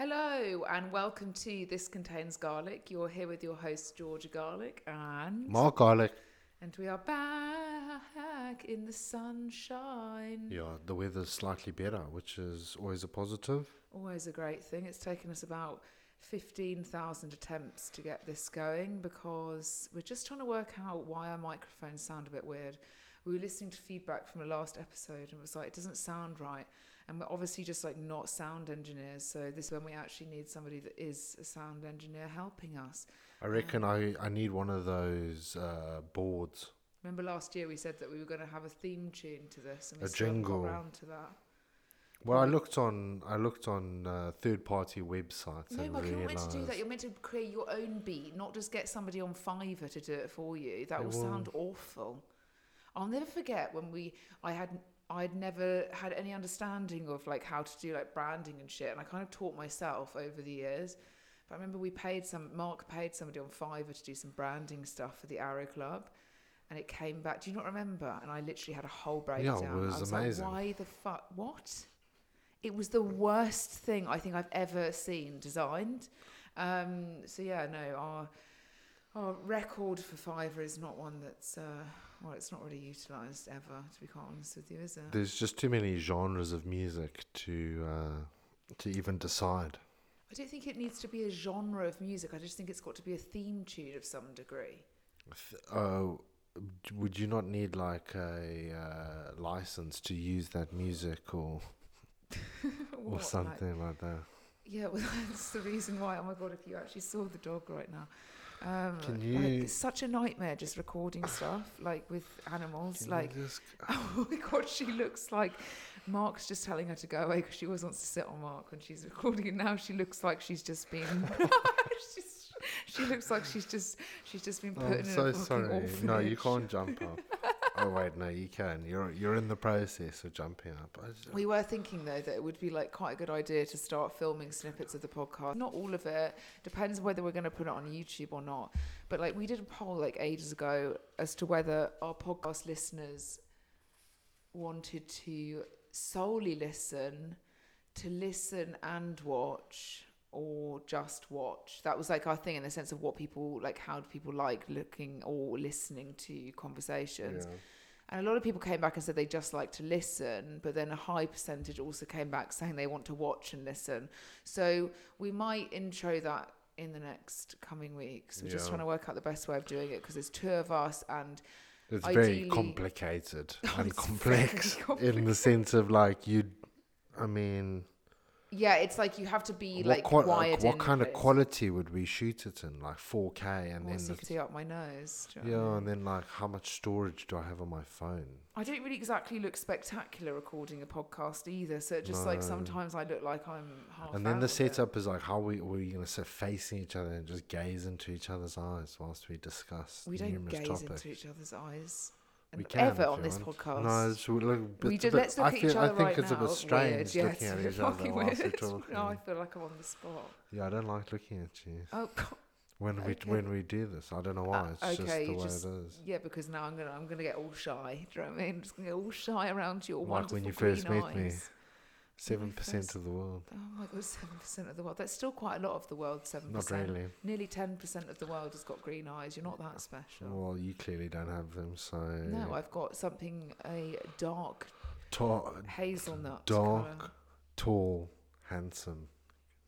Hello and welcome to This Contains Garlic. You're here with your host Georgia Garlic and More garlic. and we are back in the sunshine. Yeah, the weather's slightly better, which is always a positive. Always a great thing. It's taken us about 15,000 attempts to get this going because we're just trying to work out why our microphones sound a bit weird. We were listening to feedback from the last episode and it was like, it doesn't sound right. And we're obviously just like not sound engineers. So this is when we actually need somebody that is a sound engineer helping us. I reckon I, I need one of those uh, boards. Remember last year we said that we were going to have a theme tune to this and we A still jingle. around to that. Well, I looked on I looked on uh, third party websites No, and Mark, you're not meant to do that. You're meant to create your own beat, not just get somebody on Fiverr to do it for you. That It will sound awful. I'll never forget when we, I had, I'd never had any understanding of like how to do like branding and shit, and I kind of taught myself over the years. But I remember we paid some, Mark paid somebody on Fiverr to do some branding stuff for the Arrow Club. And it came back. Do you not remember? And I literally had a whole breakdown. Yeah, it was I was amazing. like, why the fuck? What? It was the worst thing I think I've ever seen designed. Um, so yeah, no, our our record for Fiverr is not one that's uh, well, it's not really utilised ever. To be quite honest with you, is it? there's just too many genres of music to uh, to even decide. I don't think it needs to be a genre of music. I just think it's got to be a theme tune of some degree. Th- Oh, would you not need like a uh, license to use that music or or What, like- something like that? yeah, well, that's the reason why. Oh my god, if you actually saw the dog right now. Um, Can like, it's such a nightmare just recording stuff like with animals. Can like just- Oh my god, she looks like Mark's just telling her to go away because she always wants to sit on Mark when she's recording, and now she looks like she's just been. she's, she looks like she's just she's just been put I'm in so a fucking sorry. orphanage. No, you can't jump up. oh wait, no, you can. You're you're in the process of jumping up. Just- We were thinking though that it would be like quite a good idea to start filming snippets of the podcast. Not all of it depends whether we're going to put it on YouTube or not. But like we did a poll like ages ago as to whether our podcast listeners wanted to solely listen, to listen and watch, or just watch. That was like our thing in the sense of what people like. How do people like looking or listening to conversations? Yeah. And a lot of people came back and said they just like to listen, but then a high percentage also came back saying they want to watch and listen. So we might intro that in the next coming weeks. We're just trying to work out the best way of doing it because there's two of us and It's Ideally- very complicated Oh, and complex very in the sense of like you. I mean, yeah, it's like you have to be what like qua- wired what in kind of quality would we shoot it in? Like 4K, and What's then 60 up my nose? do you know what I yeah, mean? and then like how much storage do I have on my phone? I don't really exactly look spectacular recording a podcast either. So it just like No. sometimes I look like I'm half. and then out the of it. setup is like how we we gonna sit facing each other and just gaze into each other's eyes whilst we discuss We don't numerous gaze topics. into each other's eyes. We can ever on this want. podcast. No, it's, look, we it's a just bit- let's look I at feel, each other I think right it's now. a bit strange Weird. looking yes, at each other fucking whilst we're weird. talking. No, I feel like I'm on the spot. Yeah, I don't like looking at you Oh, God. when we when we do this. I don't know why. Uh, It's just okay, the way just- it is. yeah, because now I'm gonna I'm gonna get all shy. Do you know what I mean? I'm just gonna get all shy around your Like wonderful when you green first met me. Seven percent of the world. Oh my god, seven percent of the world. That's still quite a lot of the world. Seven Not percent. really. Nearly ten percent of the world has got green eyes. You're not that special. Well, you clearly don't have them, so No, I've got something a dark tall, hazelnut dark, colour. tall, handsome,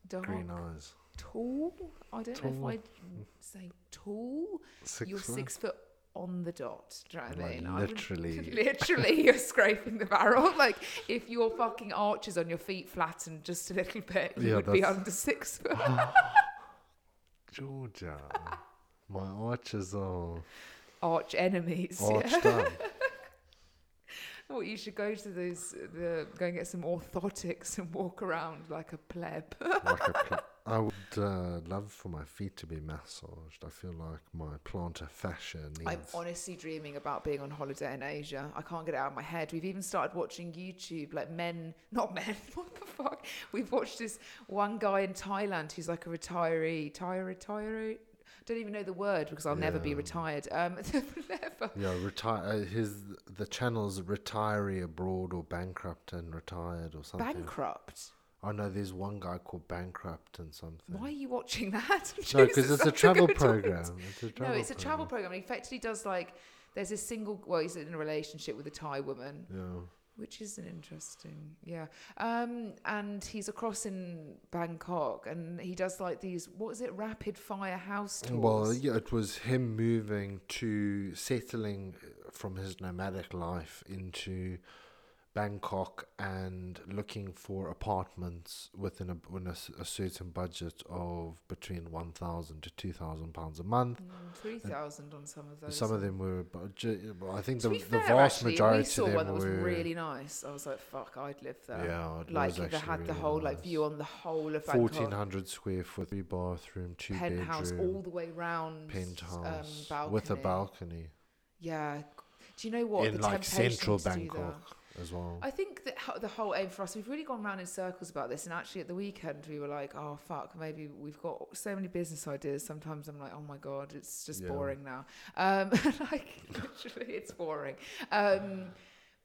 Dark, green eyes. tall. I don't know if I'd say tall. 6 you're foot. six foot on the dot. Do you know what I Like mean? Would- literally. literally, you're scraping the barrel. Like if your fucking arches on your feet flattened just a little bit, you Yeah, would be under six foot. Georgia, my arches are Arch enemies. yeah. arched up. Well, you should go to those, the, go and get some orthotics and walk around like a pleb. like a pl- I would uh, love for my feet to be massaged. I feel like my plantar fascia needs. I'm honestly dreaming about being on holiday in Asia. I can't get it out of my head. We've even started watching YouTube, like men, not men, what the fuck? We've watched this one guy in Thailand who's like a retiree, tire, retiree. Don't even know the word because I'll never be retired. Um, never. yeah, retire. Uh, his the channel's retiree abroad or bankrupt and retired or something. Bankrupt. I know there's one guy called Bankrupt and something. Why are you watching that? No, because Jesus, it's a travel program. It's a No, it's a travel program. He effectively does like. There's a single. Well, he's in a relationship with a Thai woman, Yeah. Which is an interesting. Yeah. Um, and he's across in Bangkok, and he does like these. What is it? Rapid fire house tours. Well, yeah, it was him moving to settling from his nomadic life into Bangkok and looking for apartments within a, within a, a certain budget of between one thousand to two thousand pounds a month. Mm, Three thousand on some of those. Some of them were, I think the, the fair, vast actually, majority we saw of them one that was were really nice. I was like, "Fuck, I'd live there." yeah, it like actually had the really whole like view on the whole of Bangkok. fourteen hundred square foot, three bathroom, two penthouse bedroom, all the way round, penthouse um, with a balcony. balcony Yeah. Do you know what in the like central to do that- Bangkok as well. I think that the whole aim for us, we've really gone round in circles about this. And actually, at the weekend, we were like, "Oh fuck, maybe we've got so many business ideas." Sometimes I'm like, "Oh my god, it's just Yeah. boring now." Um, like literally, it's boring. Um,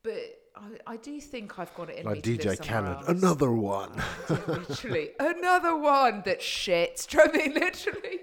but I, I do think I've got it in me Like to DJ else. another one. Literally another one that shit. Do you know what I mean? Literally.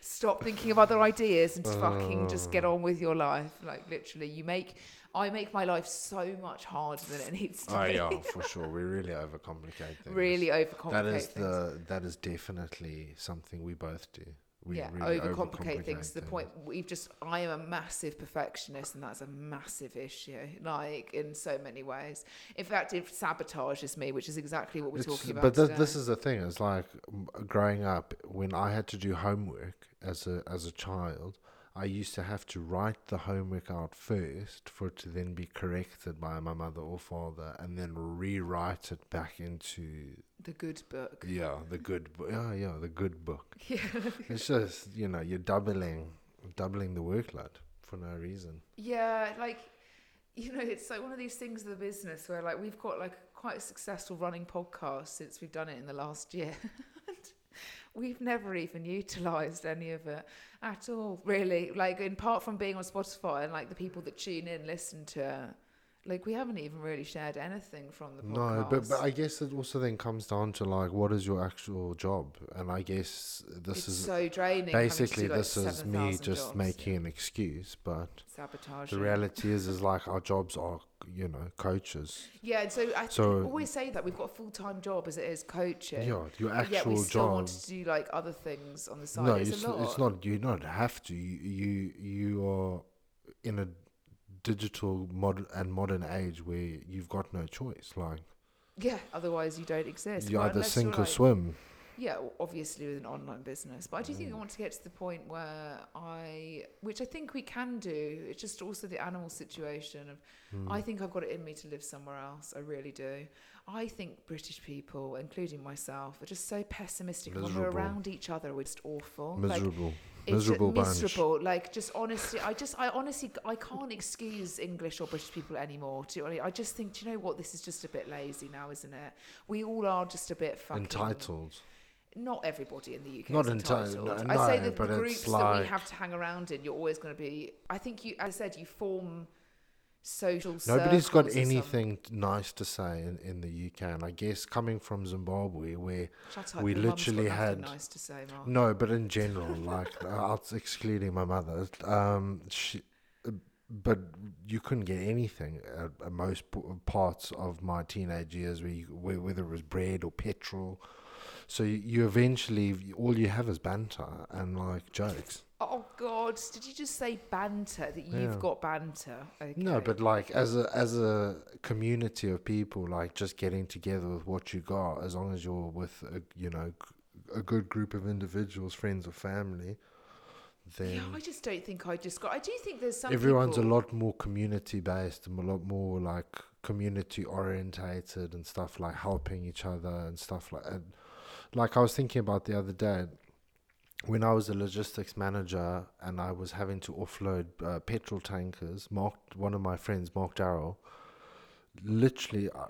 Stop thinking of other ideas and just fucking just get Oh. on with your life. Like literally, you make I make my life so much harder than it needs to be. Oh be. yeah, for sure. We really overcomplicate things. really overcomplicate That is things. the that is definitely something we both do. We yeah, really overcomplicate things to the point we've just. I am a massive perfectionist, and that's a massive issue. Like in so many ways. In fact, it sabotages me, which is exactly what we're It's- talking about. but th- this is the thing. It's like growing up when I had to do homework as a as a child. I used to have to write the homework out first for it to then be corrected by my mother or father, and then rewrite it back into the good book. yeah the good book. Yeah, yeah, the good book. Yeah. It's just you know you're doubling doubling the workload for no reason. Yeah, like you know, it's like one of these things of the business where like we've got like quite a successful running podcast since we've done it in the last year. we've never even utilized any of it at all, really. Like in part from being on Spotify and like the people that tune in listen to it. Like we haven't even really shared anything from the podcast. No, but but I guess it also then comes down to like what is your actual job, and I guess this it's is so draining. basically like, this is me just jobs. making an excuse, but sabotage. the reality is is like our jobs are you know coaches. Yeah, and so I So- always say that we've got a full time job as it is coaching. Yeah, your But yet we actual still job. want to do like other things on the side. No, it's, it's, a lot. it's not. You don't have to. You you, you are in a digital mod and modern age where you've got no choice. Like Yeah, otherwise you don't exist. you either unless sink or like- swim. Yeah, obviously with an online business, but I do think Mm. I want to get to the point where I, which I think we can do. It's just also the animal situation of. Hmm. I think I've got it in me to live somewhere else. I really do. I think British people, including myself, are just so pessimistic. When we're around each other, we're just awful. Like, Miserable. it's Miserable bunch. Like just honestly, I just I honestly I can't excuse English or British people anymore. Do you know I, just think, do you know what? This is just a bit lazy now, isn't it? We all are just a bit fucking Entitled. Not everybody in the UK Not is enti- entitled. no, I say no, that the groups that we have to hang around in, you're always going to be. I think you, as I said, you form social. Nobody's got circles or some- anything nice to say in, in the UK, and I guess coming from Zimbabwe, where we your mum's got literally had- nice to say, Mark. no, but in general, like out excluding my mother, um, she, uh, but you couldn't get anything at, at most p- parts of my teenage years, where you, where, whether it was bread or petrol. So you, you eventually all you have is banter and like jokes. Oh God! Did you just say banter? That you've Yeah. got banter? Okay. No, but like as a as a community of people, like just getting together with what you got, as long as you're with a you know g- a good group of individuals, friends or family, then Yeah, I just don't think I just got. I do think there's some. everyone's people, a lot more community based and a lot more like community orientated and stuff like helping each other and stuff like and like I was thinking about the other day when I was a logistics manager and I was having to offload uh, petrol tankers. Mark, one of my friends, Mark Darrell, literally uh,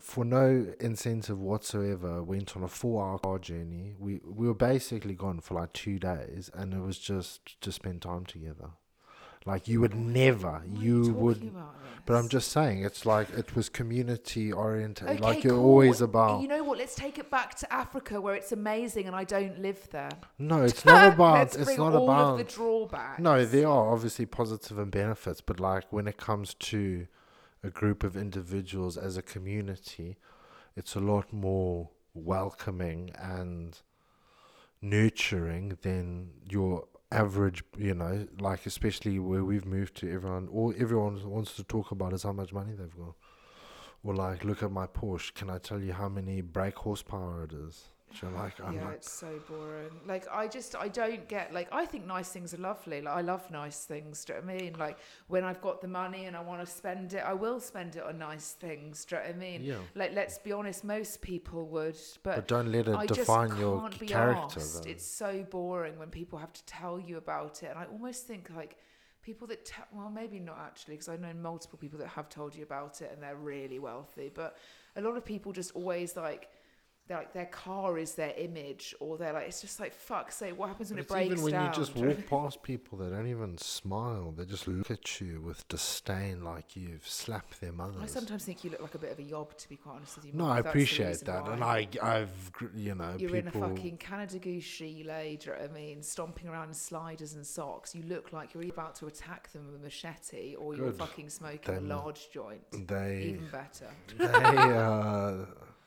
for no incentive whatsoever went on a four-hour car journey. We we were basically gone for like two days, and it was just to spend time together. Like you would never, are you would. about But I'm just saying, it's like it was community oriented. Okay, like you're cool. always about. You know what? Let's take it back to Africa where it's amazing and I don't live there. no, it's not about. It's not about. the drawbacks. No, there are obviously positive and benefits, but like when it comes to a group of individuals as a community, it's a lot more welcoming and nurturing than your average, you know, like especially where we've moved to everyone all everyone wants to talk about is how much money they've got. Or like look at my Porsche, can I tell you how many brake horsepower it is? So like I'm yeah, like it's so boring. Like I just I don't get like I think nice things are lovely. Like I love nice things. Do you know what I mean? Like when I've got the money and I want to spend it, I will spend it on nice things. Do you know what I mean? Yeah. Like let's be honest, most people would, but, But don't let it I define your can't be character. It's so boring when people have to tell you about it, and I almost think like people that te- well maybe not actually because i know multiple people that have told you about it and they're really wealthy, but a lot of people just always like. Like their car is their image, or they're like it's just like fuck. Say what happens when But it breaks even when down? you just do you know walk past people, they don't even smile. They just look at you with disdain, like you've slapped their mother. I mean? I mothers. sometimes think you look like a bit of a yob, to be quite honest with you. No, I appreciate that, and. I, I've, you know, You're people. in a fucking Canada Goose gilet, do you know what I mean? Stomping around in sliders and socks. You look like you're about to attack them with a machete or you're fucking smoking Then a large joint. they, Even better. they, uh,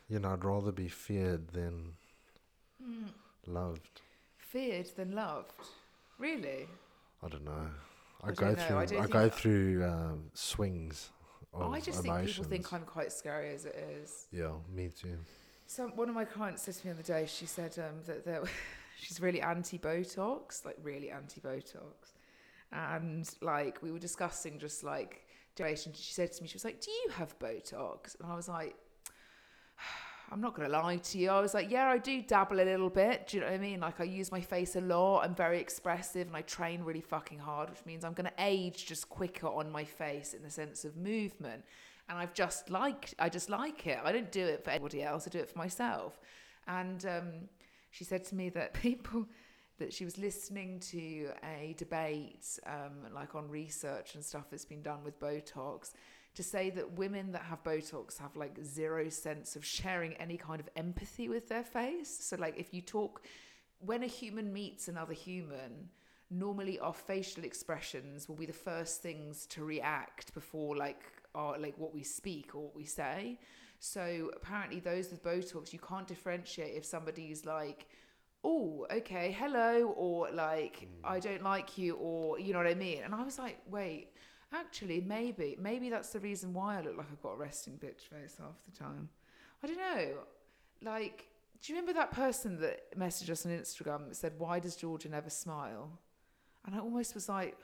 you know, I'd rather be feared than Hmm. loved. Feared than loved. Really? I don't know. I, I go know, through. I I, go through um, swings of I just emotions. think people think I'm quite scary as it is. Yeah, me too. Some one of my clients said to me the other day. She said um, that that she's really anti-Botox, like really anti-Botox, and like we were discussing just like duration. She said to me, she was like, "Do you have Botox?" And I was like. I'm not gonna lie to you. I was like, yeah, I do dabble a little bit. Do you know what I mean? Like, I use my face a lot. I'm very expressive, and I train really fucking hard, which means I'm gonna age just quicker on my face in the sense of movement. And I've just liked, I just like it. I don't do it for anybody else. I do it for myself. And um, she said to me that people that she was listening to a debate, um, like on research and stuff that's been done with Botox, to say that women that have Botox have like zero sense of sharing any kind of empathy with their face. So, like, if you talk, when a human meets another human, normally our facial expressions will be the first things to react before like our like what we speak or what we say. So apparently those with Botox you can't differentiate if somebody's like oh, okay, hello, or like, hmm. I don't like you, or you know what I mean? And I was like, wait, actually, maybe, maybe that's the reason why I look like I've got a resting bitch face half the time. I don't know. Like, do you remember that person that messaged us on Instagram that said, why does Georgia never smile? And I almost was like,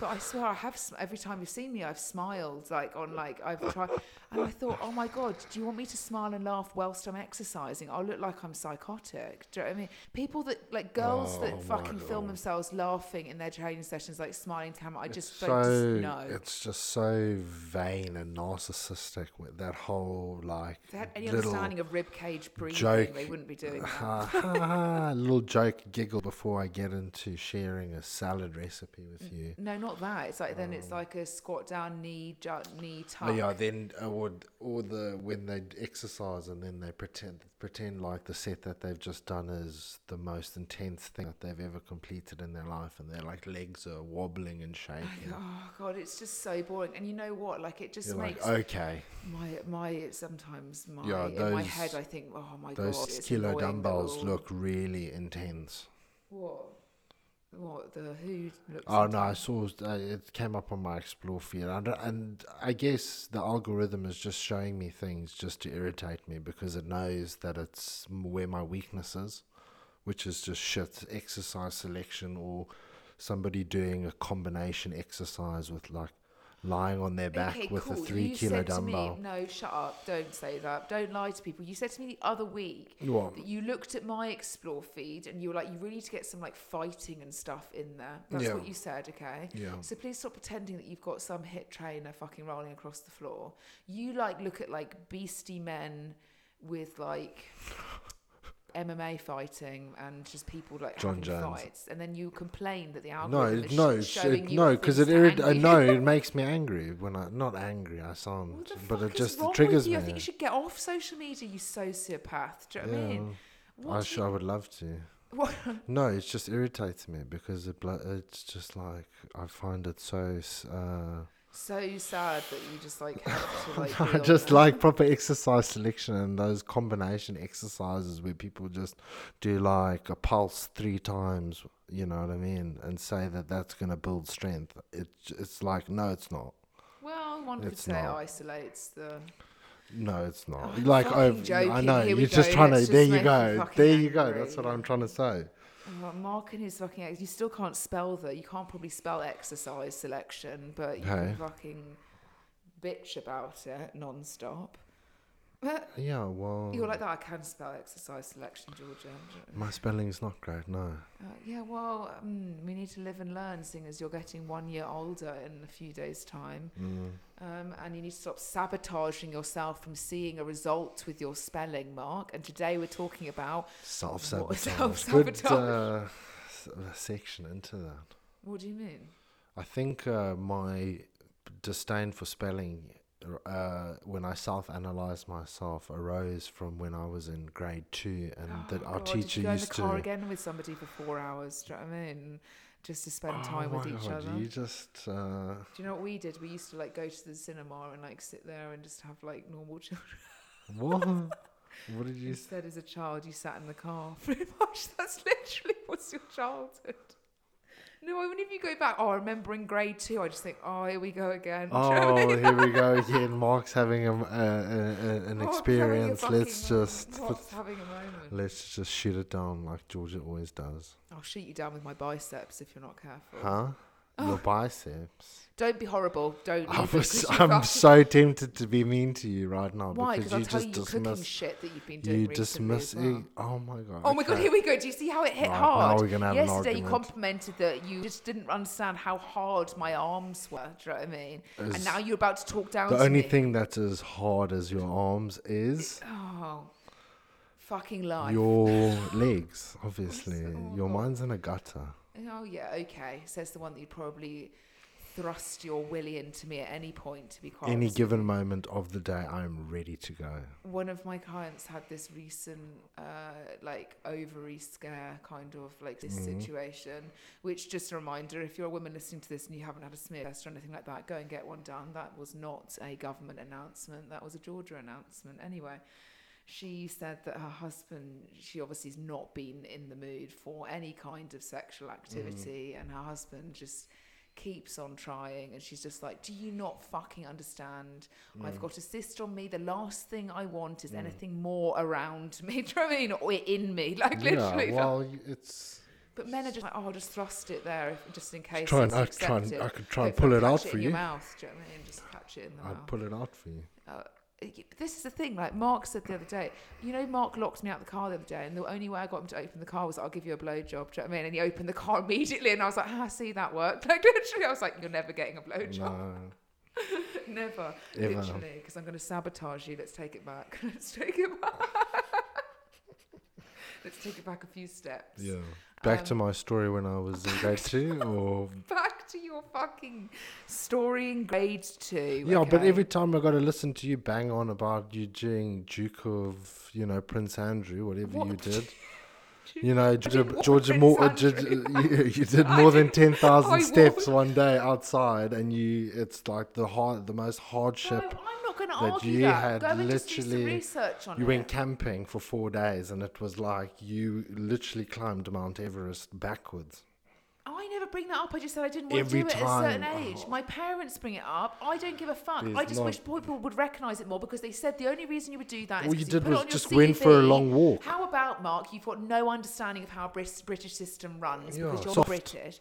but I swear I have. Every time you've seen me, I've smiled. Like on, like I've tried, and I thought, oh my god, do you want me to smile and laugh whilst I'm exercising? I'll look like I'm psychotic. Do you know what I mean? People that like girls Oh that fucking film themselves laughing in their training sessions, like smiling to camera. I just It's don't so just know. it's just so vain and narcissistic with that whole like If they had any little understanding of rib cage breathing, joke. they wouldn't be doing that. ha, ha, ha, little joke giggle before I get into sharing a salad recipe with you. No, not that. It's like then it's like a squat down, knee, ju- knee tuck. Oh yeah, then uh, or or the when they exercise and then they pretend pretend like the set that they've just done is the most intense thing that they've ever completed in their life, and their like legs are wobbling and shaking. Oh god, it's just so boring. And you know what? Like it just You're makes like, okay, my my sometimes my Yeah, in my head I think, oh my those god, it's kilo dumbbells look really intense. what what the who looks. Oh no, I saw uh, it came up on my explore feed, and, and I guess the algorithm is just showing me things just to irritate me because it knows that it's where my weakness is, which is just shit exercise selection or somebody doing a combination exercise with like lying on their back okay, with cool. a three you kilo said dumbbell. Me, no, shut up. Don't say that. Don't lie to people. You said to me the other week What? that you looked at my explore feed and you were like, you really need to get some like fighting and stuff in there. That's Yeah. what you said, okay? Yeah. So please stop pretending that you've got some HIIT trainer fucking rolling across the floor. You like look at like beastie men with like MMA fighting and just people like Jon having Jones. fights, and then you complain that the No, algorithm it, is no, sh- showing it, you no, because it irrit- anger no, it makes me angry when I not angry. I sound, What the but fuck it just is wrong it triggers with you? me. I think you should get off social media, you sociopath. Do you know what I mean? What I do sh- you- I would love to. what- No, it just irritates me because it blo- it's just like I find it so. s- Uh, so sad that you just like have to like. I just that. like proper exercise selection and those combination exercises where people just do like a pulse three times. You know what I mean, and say that that's gonna build strength. It it's like no, it's not. Well, one could It's say not. isolates the. No, it's not. I'm like I know you're just trying to. There just you you go. There you go. That's what I'm trying to say. Well, Mark and his fucking ex- you still can't spell the you can't probably spell exercise selection, but you Hey. can fucking bitch about it non-stop. Yeah, well, You're like that. I can spell exercise selection, Georgia. my spelling's not great. No. Uh, yeah, well, um, we need to live and learn, seeing as you're getting one year older in a few days' time. Mm. Um, and you need to stop sabotaging yourself from seeing a result with your spelling, Mark. And today we're talking about Self sabotage. self-sabotage? Good uh, uh, section into that. what do you mean? I think uh, my disdain for spelling, uh, when I self-analyzed myself, arose from when I was in grade two, and that Oh, our God, did teacher you go in the used car to. again with somebody for four hours. Do you know what I mean? Just to spend Oh time with each God, other. You just. Uh, Do you know what we did? We used to like go to the cinema and like sit there and just have like normal children. what? what did you? Instead, as a child, you sat in the car. Pretty much, that's literally what's your childhood. No, if you go back, oh, I remember in grade two, I just think, oh, here we go again. Do you know I Oh, mean? here we go again. Mark's having a, a, a, an Mark's experience. Let's just. Mark's having a moment. let's just shoot it down like Georgia always does. I'll shoot you down with my biceps if you're not careful. Huh? Your oh. biceps. Don't be horrible. Don't. I was, I'm so tempted to be mean to you right now Why? because Because I'll you tell just you cooking dismiss. shit that you've been doing You recently dismiss. as well. it. Oh my god. Oh my god, okay. here we go. Do you see how it hit Right, hard? now we're gonna have an Yesterday you argument. complimented that you just didn't understand how hard my arms were. Do you know what I mean? and now you're about to talk down The to only me. thing that's as hard as your arms is Oh, fucking life. your legs. Obviously, Oh your mind's in a gutter. Oh yeah, okay. Says the one that you'd probably thrust your willy into me at any point. To be quite Any honest given moment of the day, I'm ready to go. one of my clients had this recent uh, like ovary scare kind of like this Mhm. situation which just a reminder if you're a woman listening to this and you haven't had a smear test or anything like that go and get one done that was not a government announcement that was a georgia announcement anyway she said that her husband she obviously has not been in the mood for any kind of sexual mm. activity and her husband just keeps on trying and she's just like do you not fucking understand I've mm. got a cyst on me. The last thing I want is mm. anything more around me. Do you know what I mean? Or in me. Like literally. yeah, well, y- it's. but men are just like, oh, I'll just thrust it there if, just in case. Try and I try and. I could try and pull it out for in you. Your mouth. Do you know what I mean? Just catch it in the I'd mouth. pull it out for you. Uh, this is the thing. Like Mark said the other day, you know, Mark locked me out of the car the other day, and the only way I got him to open the car was, "I'll give you a blowjob." Do you know what I mean? And he opened the car immediately, and I was like, "Ah, see that worked." Like literally, I was like, "You're never getting a blowjob." No, Never, Ever. literally, because I'm going to sabotage you. Let's take it back. Let's take it back. Let's take it back a few steps. yeah. Back Um, to my story when I was in grade two, or Back to your fucking story in grade two. yeah, but every time I got to listen to you bang on about you doing Duke of, you know, Prince Andrew, whatever you did. You know, Georgia, more, you, you did more than ten thousand steps one day outside, and you, it's like the hard, the most No, hardship. I'm not going to that argue you that. had Go and just do some literally- research on You it. went camping for four days, and it was like you literally climbed Mount Everest backwards. I never bring that up. I just said I didn't want Every to do it at a certain oh. age. Oh. My parents bring it up. I don't give a fuck. There's I just not- wish people would recognise it more because they said the only reason you would do that is All you did put it was on your just went for a long walk. How about Mark? You've got no understanding of how Brit- British system runs Yeah, because you're soft. British.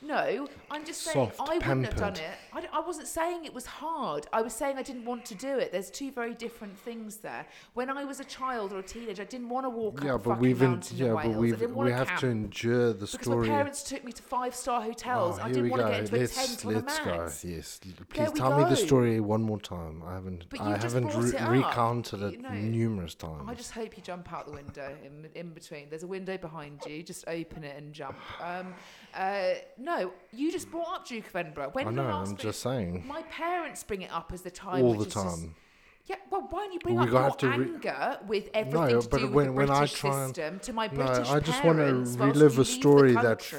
No, I'm just saying Soft, I wouldn't have done it. I, d- I wasn't saying it was hard. I was saying I didn't want to do it. There's two very different things there. When I was a child or a teenager, I didn't want to walk yeah, up a but fucking we've mountain yeah, in but. I we've didn't want we to have camp. to endure the because story. my parents took me to five star hotels. Oh, I here didn't we want to go. get into let's a tent on a let's go. mat. Yes, L- please we tell me the story one more time. I haven't. But I just haven't brought re- it up. recounted You it know, numerous times. I just hope you jump out the window in, in between. There's a window behind you. Just open it and jump. Um, uh, no, you just brought up Duke of Edinburgh. When I know. last I'm bring- just saying. My parents bring it up as the time. All the is just- time. yeah, well, why don't you bring We up your to re- anger with everything No, to but do with when- the when I British try and- system to my No, British I just wanna relive a story that-?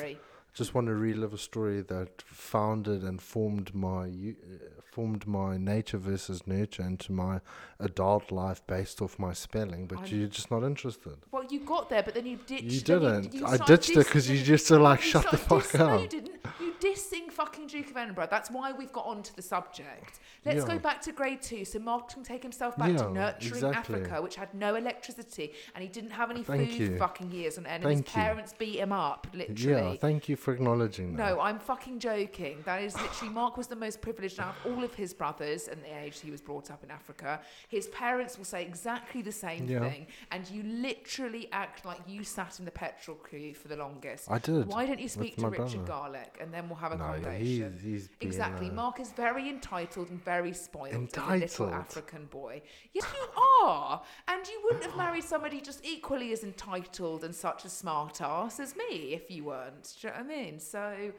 Just want to relive a story that founded and formed my uh, formed my nature versus nurture into my adult life based off my spelling. But I'm- you're just not interested. Well, you got there, but then you ditched. It. You didn't. you I started ditched it because you just said, like, you "Shut the fuck No, up." you didn't. You dissing fucking Duke of Edinburgh. That's why we've got onto the subject. Let's Yeah. go back to grade two. So Mark can take himself back to nurturing exactly. Africa, which had no electricity, and he didn't have any Thank food you. for fucking years on end. and Thank his you. parents beat him up, literally. Yeah, thank you for acknowledging that. No, I'm fucking joking. That is literally Mark was the most privileged out of all of his brothers and the age he was brought up in Africa. His parents will say exactly the same Yeah. thing, and you literally act like you sat in the petrol queue for the longest. I did. Why don't you speak to my Richard brother. Garlick and then we'll have a no, conversation? he's, he's being, Exactly. uh, Mark is very entitled and very spoiled as a little African boy. Yes, you are. And you wouldn't have married somebody just equally as entitled and such a smart ass as me if you weren't. Do you know what I mean? So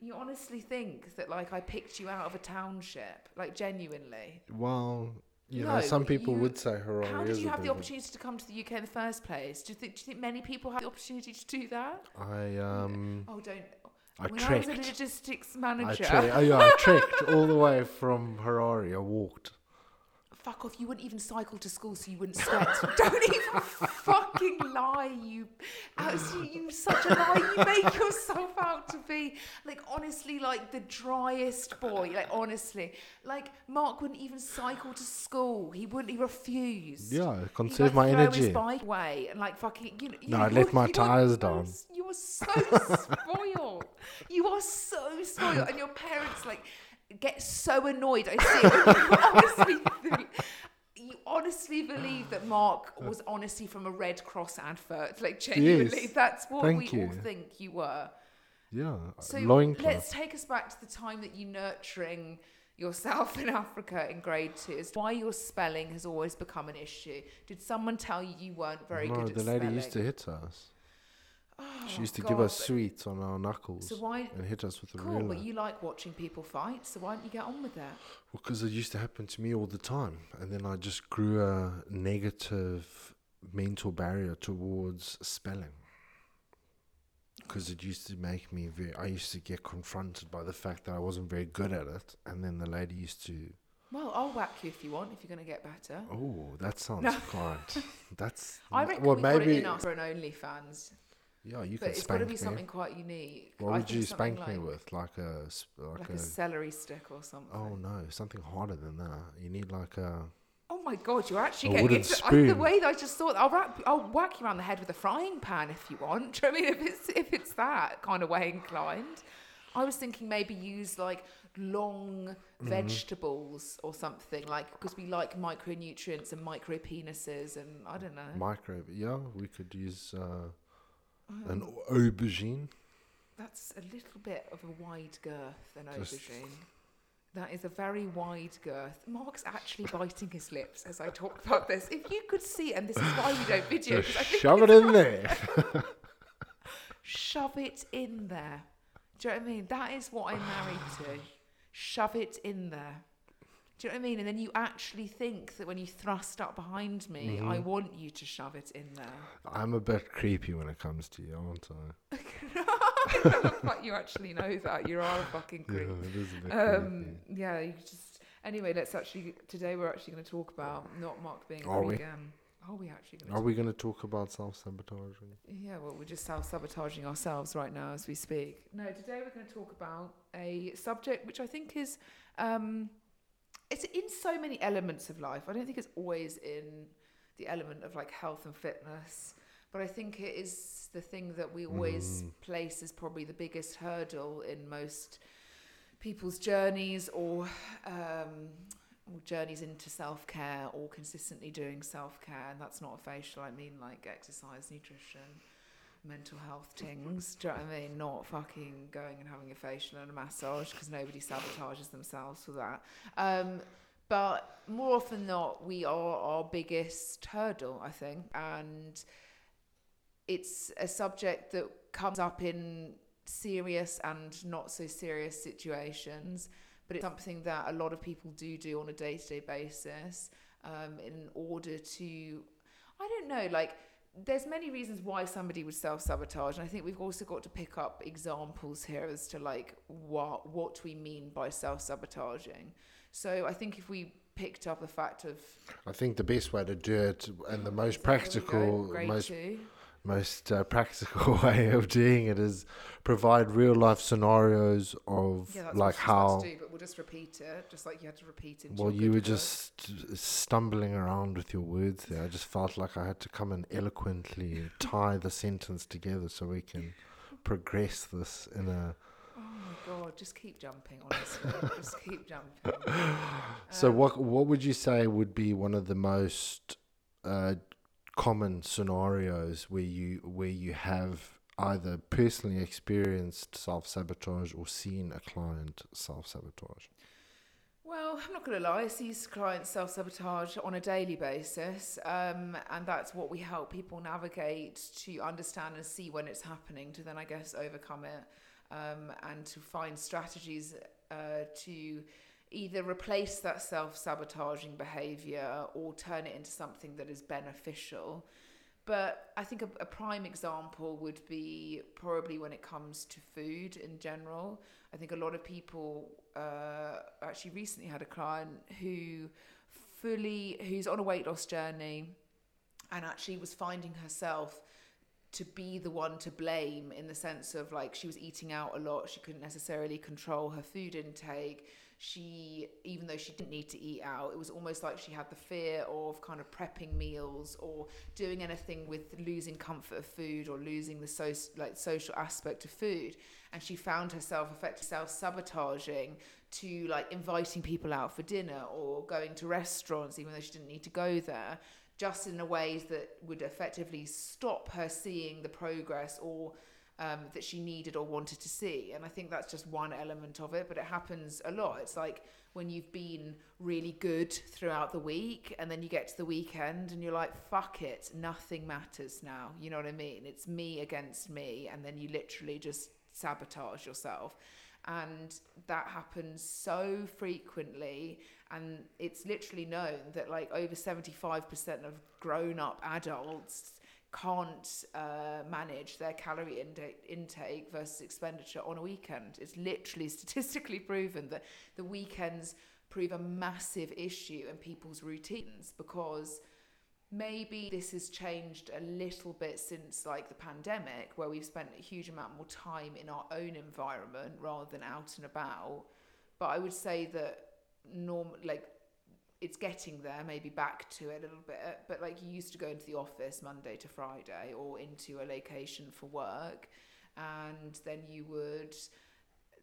you honestly think that like I picked you out of a township? Like genuinely. Well, you No, know, some people you- would say How did you have the bit of a- opportunity to come to the UK in the first place? Do you think do you think many people have the opportunity to do that? I um Oh don't I when I was a trekked. logistics I, manager. tre- oh, yeah, I trekked all the way from Harare. I walked. Fuck off! You wouldn't even cycle to school, so you wouldn't sweat. Don't even fucking lie, you. You such a lie. You make yourself out to be like honestly, like the driest boy. Like honestly, like Mark wouldn't even cycle to school. He wouldn't. He refused. Yeah, conserve my throw His energy. bike away and like fucking. You know, No, you I let were- my tyres down. You were so spoiled. You are so spoiled, and your parents like get so annoyed. I see it. You honestly, you honestly believe that Mark was honestly from a Red Cross advert. Like genuinely, Yes. that's what Thank we all think you were. Yeah, So let's take us back to the time that you nurturing yourself in Africa in grade two. Is why your spelling has always become an issue. Did someone tell you you weren't very no, good at spelling? the lady used to hit us. Oh, She used to God, give us sweets on our knuckles So why? and hit us with a Cool, ruler. but you like watching people fight, so why don't you get on with that? Well, because it used to happen to me all the time, and then I just grew a negative mental barrier towards spelling. Because it used to make me very. I used to get confronted by the fact that I wasn't very good at it, and then the lady used to. Well, I'll whack you if you want, if you're going to get better. Oh, that sounds No. That's. I reckon well, we've got it maybe. in for an OnlyFans, Yeah, you could. but can it's got to spank be me. something quite unique. What I would think you something spank me like- with? Like a s- like, Like a. a celery stick or something. oh no, something harder than that. You need like a. Oh my god, you're actually A getting wooden into I, spoon. the way that I just thought. I'll wrap, I'll whack you around the head with a frying pan if you want. Do you know what I mean? If it's if it's that kind of way inclined, I was thinking maybe use like long Mm-hmm. vegetables or something like because we like micronutrients and micro penises and I don't know. Micro, yeah, we could use uh, Oh, an aubergine. that's a little bit of a wide girth an Just- aubergine. That is a very wide girth. Mark's actually biting his lips as I talk about this. If you could see, and this is why we don't video. Just 'cause I think shove it in there. shove it in there. Do you know what I mean? That is what I'm married to. Shove it in there. Do you know what I mean? And then you actually think that when you thrust up behind me, I Mm-hmm. want you to shove it in there. I'm a bit creepy when it comes to you, aren't I? I but you actually know that. You are a fucking creep. Yeah, it is a bit Um, yeah, you just. Anyway, let's actually. Today we're actually going to talk about not Mark being Are we? vegan. Are we actually going creepy. Are we going to talk about self sabotaging? Yeah, well, we're just self sabotaging ourselves right now as we speak. No, today we're going to talk about a subject which I think is. Um, it's in so many elements of life. I don't think it's always in the element of like health and fitness, but I think it is the thing that we always Mm. place as probably the biggest hurdle in most people's journeys or um, or journeys into self care or consistently doing self care. And that's not a facial. I mean like exercise, nutrition, mental health things. Do you know what I mean? Not fucking going and having a facial and a massage because nobody sabotages themselves for that. Um, but more often not, we are our biggest hurdle, I think, and it's a subject that comes up in serious and not so serious situations. But it's something that a lot of people do do on a day to day basis um, in order to, I don't know, like there's many reasons why somebody would self sabotage, and I think we've also got to pick up examples here as to like what what we mean by self sabotaging. So I think if we picked up the fact of I think the best way to do it and the oh, most Is that- there we go, practical, most two. Most uh, practical way of doing it is provide real life scenarios of Yeah, that's like what she's about how to do, but we'll just repeat it, just like you had to repeat it. well you were just stumbling around with your words there i just felt like i had to come and eloquently tie the sentence together so we can progress this in a Oh my god, just keep jumping, honestly. just keep jumping. so Um, what what would you say would be one of the most uh, common scenarios where you where you have either personally experienced self sabotage or seen a client self sabotage Well, I'm not going to lie, I see clients self sabotage on a daily basis, um, and that's what we help people navigate to understand and see when it's happening to then, I guess, overcome it um, and to find strategies uh, to either replace that self sabotaging behavior or turn it into something that is beneficial. But I think a, a prime example would be probably when it comes to food in general. I think a lot of people uh, actually recently had a client who fully who's on a weight loss journey and actually was finding herself to be the one to blame in the sense of like she was eating out a lot she couldn't necessarily control her food intake she even though she didn't need to eat out it was almost like she had the fear of kind of prepping meals or doing anything with losing comfort of food or losing the so like social aspect of food. And she found herself effectively self-sabotaging to like inviting people out for dinner or going to restaurants even though she didn't need to go there just in a ways that would effectively stop her seeing the progress or um, that she needed or wanted to see. And I think that's just one element of it, but it happens a lot. It's like when you've been really good throughout the week and then you get to the weekend and you're like, fuck it, nothing matters now. You know what I mean? It's me against me. And then you literally just sabotage yourself. And that happens so frequently. And it's literally known that like over 75% of grown up adults can't uh, manage their calorie intake, intake versus expenditure on a weekend. It's literally statistically proven that the weekends prove a massive issue in people's routines because maybe this has changed a little bit since like the pandemic where we've spent a huge amount more time in our own environment rather than out and about but i would say that norm like it's getting there maybe back to it a little bit uh, but like you used to go into the office monday to friday or into a location for work and then you would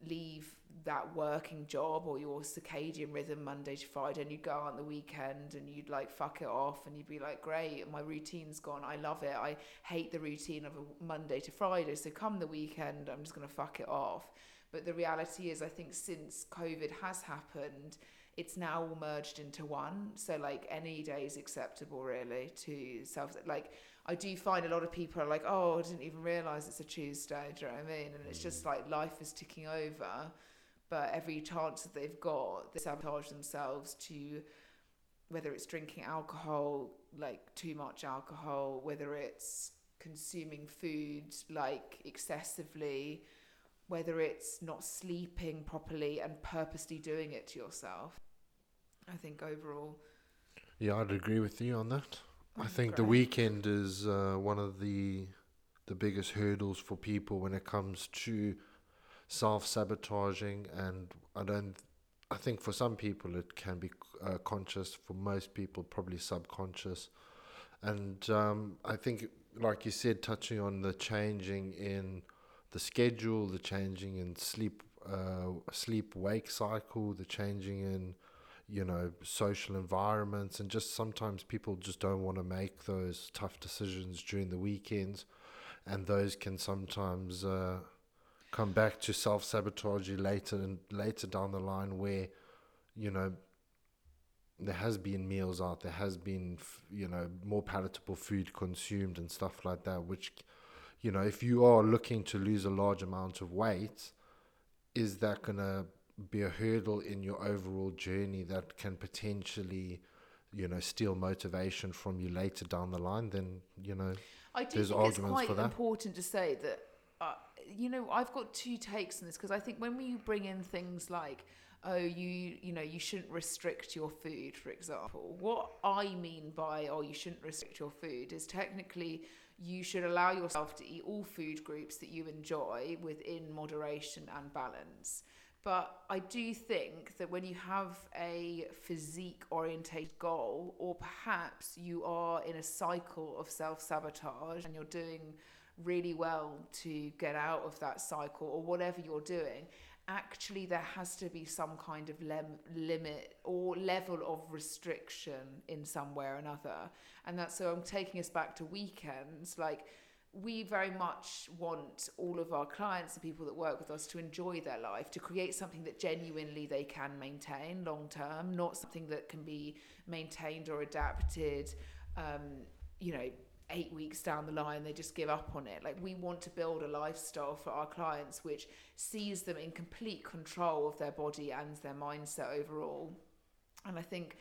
leave that working job or your circadian rhythm Monday to Friday and you'd go out on the weekend and you'd like fuck it off and you'd be like great my routine's gone I love it I hate the routine of a Monday to Friday so come the weekend I'm just going to fuck it off. But the reality is I think since COVID has happened it's now all merged into one so like any day is acceptable really to self like I do find a lot of people are like, oh, I didn't even realise it's a Tuesday. Do you know what I mean? And it's just mm. like life is ticking over. But every chance that they've got, they sabotage themselves to whether it's drinking alcohol, like too much alcohol, whether it's consuming food like excessively, whether it's not sleeping properly and purposely doing it to yourself. I think overall. yeah i'd agree with you on that I Mm, think the weekend is uh, one of the the biggest hurdles for people when it comes to self sabotaging, and I don't. I think for some people it can be uh, conscious. For most people, probably subconscious, and um, I think like you said, touching on the changing in the schedule, the changing in sleep, uh, sleep wake cycle, the changing in, you know, social environments, and just sometimes people just don't want to make those tough decisions during the weekends, and those can sometimes uh, come back to self sabotage later and later down the line, where, you know, there has been meals out, there has been, you know, more palatable food consumed and stuff like that, which, you know, if you are looking to lose a large amount of weight, is that going to be a hurdle in your overall journey that can potentially, you know, steal motivation from you later down the line? Then, you know, I do there's think it's quite important to say that, uh, you know, I've got two takes on this because I think when we bring in things like, oh, you, you know, you shouldn't restrict your food, for example. What I mean by, oh, you shouldn't restrict your food is technically you should allow yourself to eat all food groups that you enjoy within moderation and balance. But I do think that when you have a physique orientated goal, or perhaps you are in a cycle of self sabotage and you're doing really well to get out of that cycle, or whatever you're doing, actually there has to be some kind of lem- limit or level of restriction in some way or another. And that's so I'm taking us back to weekends, like we very much want all of our clients, the people that work with us, to enjoy their life, to create something that genuinely they can maintain long term, not something that can be maintained or adapted, um, you know, eight weeks down the line, they just give up on it. Like, we want to build a lifestyle for our clients which sees them in complete control of their body and their mindset overall. And I think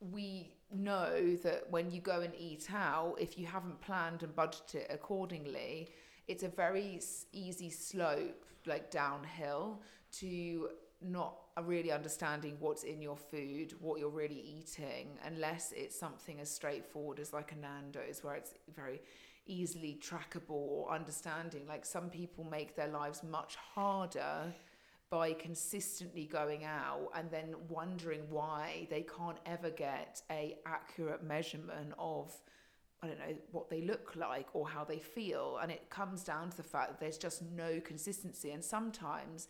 we know that when you go and eat out, if you haven't planned and budgeted accordingly, it's a very easy slope, like downhill, to not really understanding what's in your food, what you're really eating, unless it's something as straightforward as like a Nando's, where it's very easily trackable or understanding. Like some people make their lives much harder by consistently going out and then wondering why they can't ever get a accurate measurement of I don't know what they look like or how they feel. And it comes down to the fact that there's just no consistency. And sometimes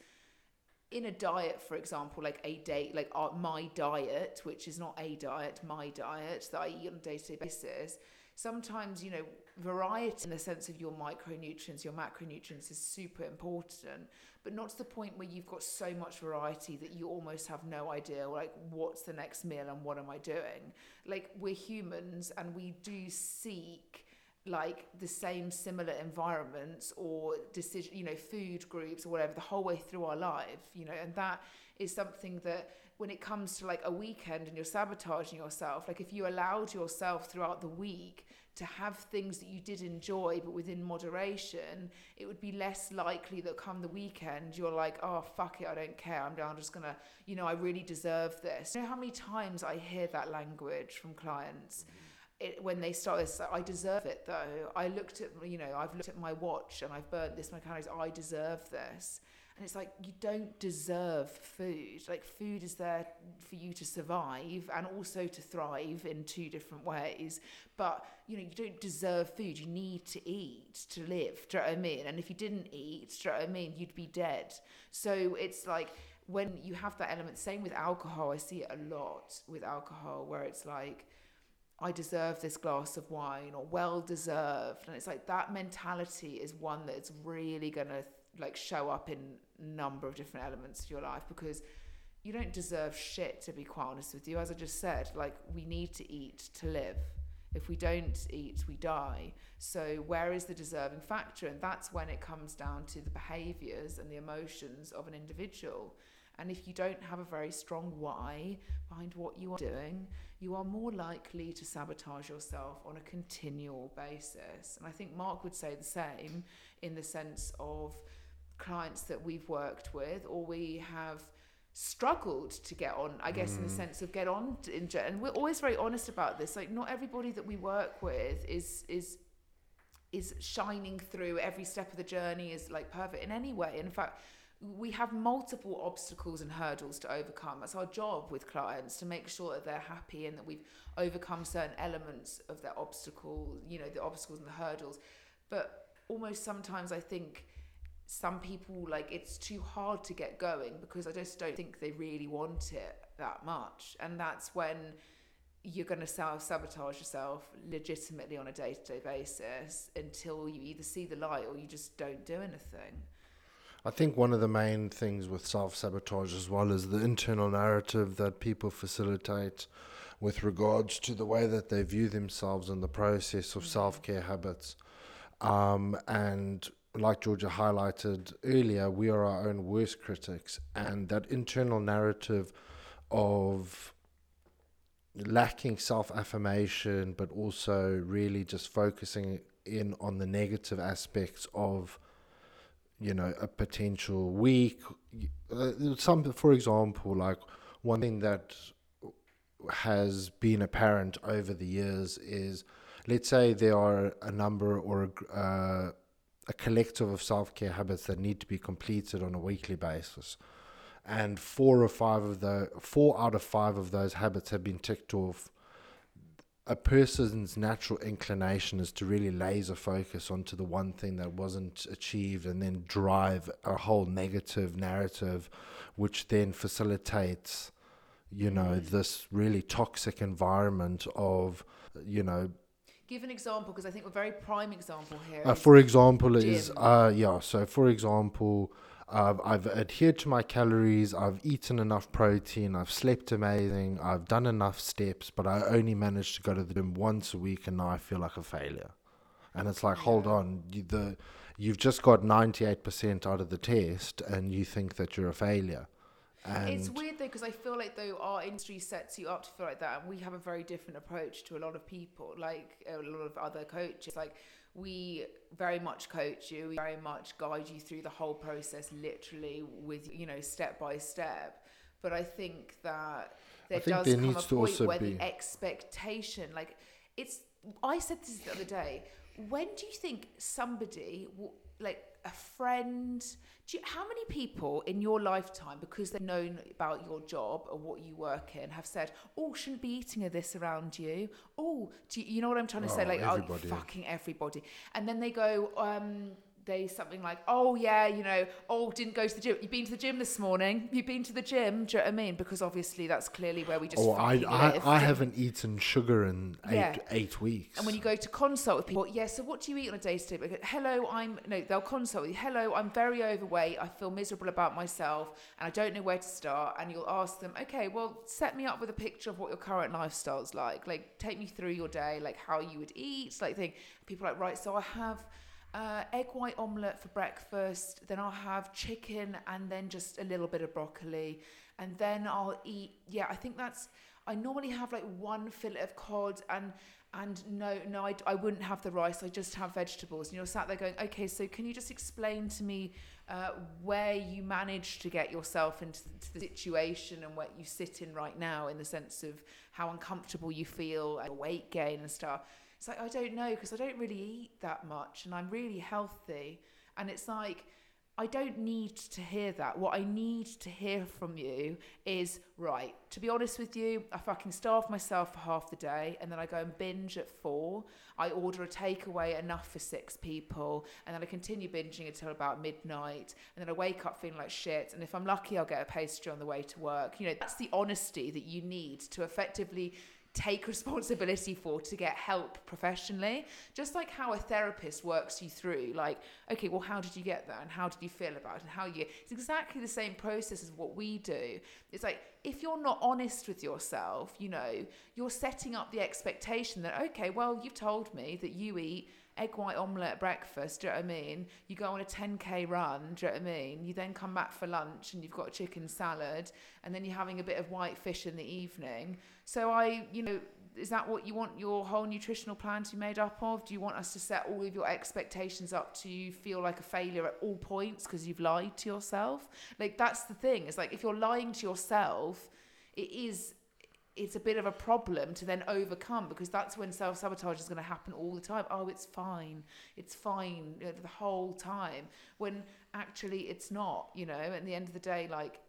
in a diet for example like a day like my diet which is not a diet my diet that I eat on a day-to-day basis sometimes you know variety in the sense of your micronutrients your macronutrients is super important but not to the point where you've got so much variety that you almost have no idea like what's the next meal and what am I doing. Like we're humans and we do seek like the same similar environments or decision you know food groups or whatever the whole way through our life you know and that is something that when it comes to like a weekend and you're sabotaging yourself like if you allowed yourself throughout the week to have things that you did enjoy but within moderation, it would be less likely that come the weekend you're like, oh fuck it, I don't care. I'm, I'm just gonna, you know, I really deserve this. You know how many times I hear that language from clients? Mm-hmm. It, when they start this, I deserve it though. I looked at, you know, I've looked at my watch and I've burnt this, my calories. I deserve this. And it's like, you don't deserve food. Like, food is there for you to survive and also to thrive in two different ways. But, you know, you don't deserve food. You need to eat to live. Do you know what I mean? And if you didn't eat, do you know what I mean? You'd be dead. So it's like, when you have that element, same with alcohol, I see it a lot with alcohol where it's like, I deserve this glass of wine or well deserved. And it's like that mentality is one that's really going to like show up in number of different elements of your life because you don't deserve shit to be quite honest with you. As i just said like we need to eat to live. If we don't eat we die. So where is the deserving factor? And that's when it comes down to the behaviors and the emotions of an individual. And if you don't have a very strong why behind what you are doing, you are more likely to sabotage yourself on a continual basis. And I think Mark would say the same in the sense of clients that we've worked with or we have struggled to get on i guess mm. in the mm. sense of get on in and we're always very honest about this like not everybody that we work with is is is shining through every step of the journey is like perfect in any way in fact we have multiple obstacles and hurdles to overcome. That's our job with clients to make sure that they're happy and that we've overcome certain elements of their obstacle, you know, the obstacles and the hurdles. But almost sometimes I think some people like it's too hard to get going because I just don't think they really want it that much. And that's when you're going to self sabotage yourself legitimately on a day to day basis until you either see the light or you just don't do anything. I think one of the main things with self sabotage as well is the internal narrative that people facilitate with regards to the way that they view themselves in the process of mm-hmm. self care habits. Um, and like Georgia highlighted earlier, we are our own worst critics, and that internal narrative of lacking self affirmation, but also really just focusing in on the negative aspects of, you know, a potential week. Uh, some, for example, like one thing that has been apparent over the years is, let's say there are a number or a, uh, a collective of self care habits that need to be completed on a weekly basis and four or five of the four out of five of those habits have been ticked off. A person's natural inclination is to really laser focus onto the one thing that wasn't achieved and then drive a whole negative narrative, which then facilitates, you know, this really toxic environment of, you know, give an example because I think a very prime example here. Uh, for example, gym. is uh yeah. So for example, I've, I've adhered to my calories. I've eaten enough protein. I've slept amazing. I've done enough steps, but I only managed to go to the gym once a week, and now I feel like a failure. And it's like, hold on, you, the you've just got ninety eight percent out of the test, and you think that you're a failure. And it's weird though because I feel like though our industry sets you up to feel like that, and we have a very different approach to a lot of people, like a lot of other coaches. Like we very much coach you we very much guide you through the whole process literally with you know step by step but i think that there does there come a point where be... the expectation like it's i said this the other day when do you think somebody like a friend. You, how many people in your lifetime because they've known about your job or what you work in have said oh shouldn't be eating this around you? Oh do you, you know what i'm trying to oh, say like oh fucking everybody. And then they go um they something like, oh yeah, you know, oh didn't go to the gym. You've been to the gym this morning. You've been to the gym. Do you know what I mean? Because obviously that's clearly where we just. Oh, I I, I haven't eaten sugar in eight yeah. eight weeks. And when you go to consult with people, yeah. So what do you eat on a day to day? Hello, I'm no. They'll consult with you. Hello, I'm very overweight. I feel miserable about myself, and I don't know where to start. And you'll ask them, okay, well, set me up with a picture of what your current lifestyle's like. Like, take me through your day, like how you would eat, like thing. People are like, right, so I have uh, egg white omelette for breakfast. Then I'll have chicken and then just a little bit of broccoli. And then I'll eat, yeah, I think that's, I normally have like one fillet of cod and and no, no, I, I wouldn't have the rice. I just have vegetables. And you're sat there going, okay, so can you just explain to me uh, where you managed to get yourself into the situation and what you sit in right now, in the sense of how uncomfortable you feel and weight gain and stuff. It's like, I don't know because I don't really eat that much and I'm really healthy. And it's like, I don't need to hear that. What I need to hear from you is right. To be honest with you, I fucking starve myself for half the day and then I go and binge at four. I order a takeaway enough for six people and then I continue binging until about midnight and then I wake up feeling like shit. And if I'm lucky, I'll get a pastry on the way to work. You know, that's the honesty that you need to effectively take responsibility for to get help professionally. Just like how a therapist works you through like okay well how did you get there and how did you feel about it? And how you it's exactly the same process as what we do. It's like if you're not honest with yourself you know you're setting up the expectation that okay well you've told me that you eat egg white omelette breakfast, do you know what I mean? You go on a 10k run, do you know what I mean? You then come back for lunch and you've got chicken salad and then you're having a bit of white fish in the evening. So I, you know, is that what you want your whole nutritional plan to be made up of? Do you want us to set all of your expectations up to you feel like a failure at all points because you've lied to yourself? Like that's the thing. It's like if you're lying to yourself, it is it's a bit of a problem to then overcome because that's when self sabotage is going to happen all the time. Oh, it's fine, it's fine you know, the whole time. When actually it's not, you know. At the end of the day, like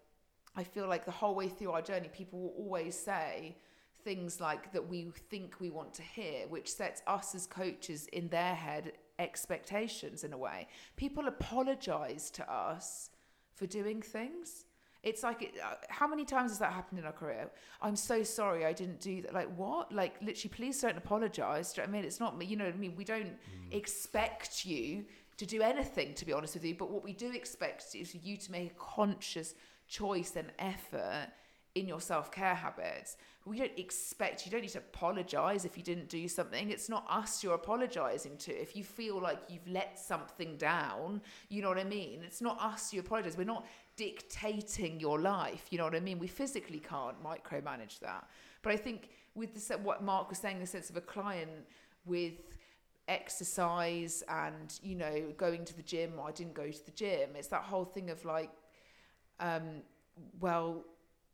I feel like the whole way through our journey, people will always say things like that we think we want to hear, which sets us as coaches in their head expectations in a way. People apologize to us for doing things it's like, it, uh, how many times has that happened in our career? I'm so sorry I didn't do that. Like, what? Like, literally, please don't apologize. Do you know I mean? It's not me. You know what I mean? We don't mm. expect you to do anything, to be honest with you. But what we do expect is for you to make a conscious choice and effort in your self care habits. We don't expect you don't need to apologize if you didn't do something. It's not us you're apologizing to. If you feel like you've let something down, you know what I mean? It's not us you apologize. We're not dictating your life. You know what I mean? We physically can't micromanage that. But I think with the what Mark was saying, the sense of a client with exercise and you know going to the gym or I didn't go to the gym. It's that whole thing of like, um, well,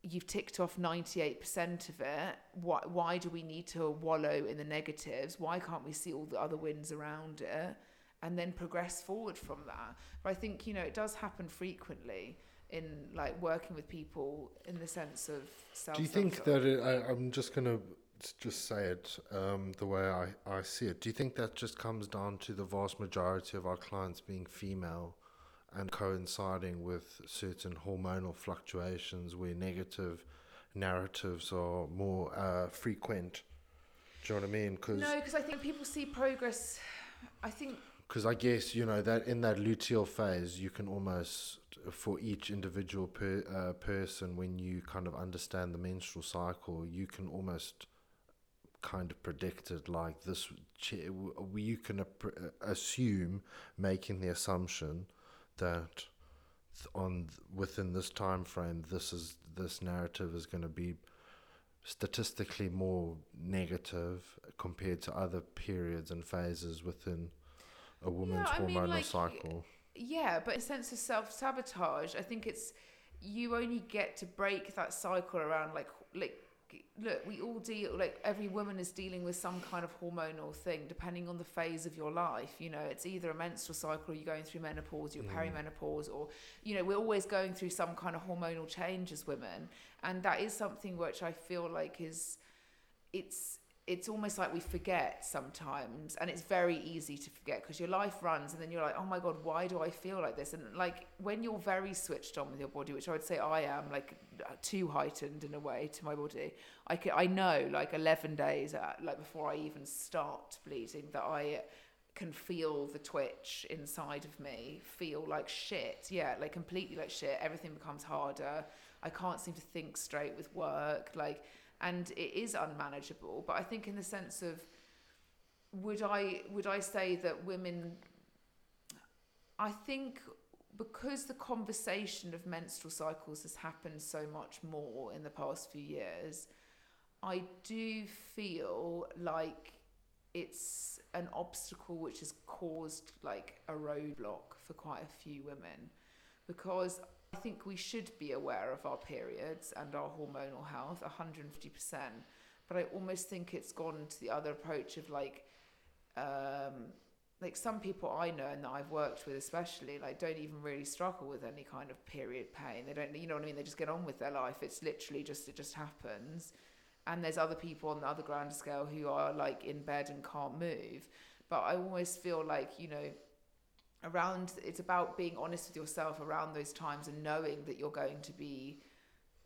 you've ticked off 98% of it. Why, why do we need to wallow in the negatives? Why can't we see all the other wins around it and then progress forward from that? But I think, you know, it does happen frequently in like working with people in the sense of self. Do you think that it, I, I'm just going to just say it um, the way I, I see it? Do you think that just comes down to the vast majority of our clients being female and coinciding with certain hormonal fluctuations where negative narratives are more uh, frequent? Do you know what I mean? Cause no, because I think people see progress. I think because I guess you know that in that luteal phase, you can almost for each individual per, uh, person, when you kind of understand the menstrual cycle, you can almost kind of predict it like this. You can assume, making the assumption that on within this time frame, this is this narrative is going to be statistically more negative compared to other periods and phases within a woman's yeah, hormonal mean, like, cycle. Yeah, but a sense of self sabotage, I think it's you only get to break that cycle around like like look, we all deal like every woman is dealing with some kind of hormonal thing depending on the phase of your life. You know, it's either a menstrual cycle or you're going through menopause, you're mm. perimenopause, or you know, we're always going through some kind of hormonal change as women. And that is something which I feel like is it's it's almost like we forget sometimes and it's very easy to forget because your life runs and then you're like oh my god why do i feel like this? And like when you're very switched on with your body which i would say i am like too heightened in a way to my body i can i know like 11 days at, uh, like before i even start bleeding that i can feel the twitch inside of me feel like shit. Yeah like completely like shit. Everything becomes harder. I can't seem to think straight with work. Like and it is unmanageable. But I think in the sense of would I would I say that women I think because the conversation of menstrual cycles has happened so much more in the past few years, I do feel like it's an obstacle which has caused like a roadblock for quite a few women because I think we should be aware of our periods and our hormonal health 150%. But I almost think it's gone to the other approach of like, um, like some people I know and that I've worked with, especially, like don't even really struggle with any kind of period pain. They don't, you know what I mean? They just get on with their life. It's literally just, it just happens. And there's other people on the other grand scale who are like in bed and can't move. But I always feel like, you know, around it's about being honest with yourself around those times and knowing that you're going to be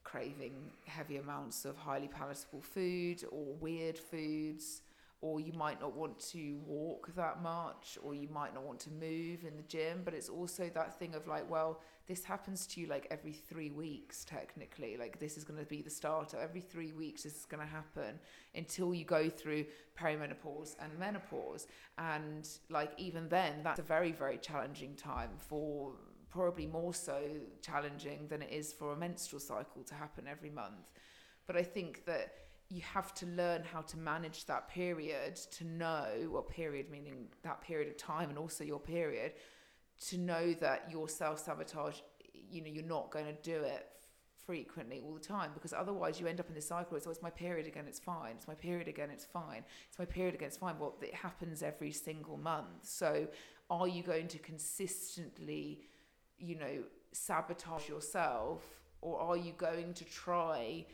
craving heavy amounts of highly palatable food or weird foods or you might not want to walk that much or you might not want to move in the gym. But it's also that thing of like well this happens to you like every 3 weeks technically. Like this is going to be the starter every 3 weeks this is going to happen until you go through perimenopause and menopause. And like even then that's a very very challenging time for probably more so challenging than it is for a menstrual cycle to happen every month. But i think that you have to learn how to manage that period to know what period meaning that period of time and also your period to know that your self sabotage you know you're not going to do it frequently all the time because otherwise you end up in this cycle it's oh, always my period again it's fine it's my period again it's fine it's my period again it's fine. Well it happens every single month. So are you going to consistently you know sabotage yourself or are you going to try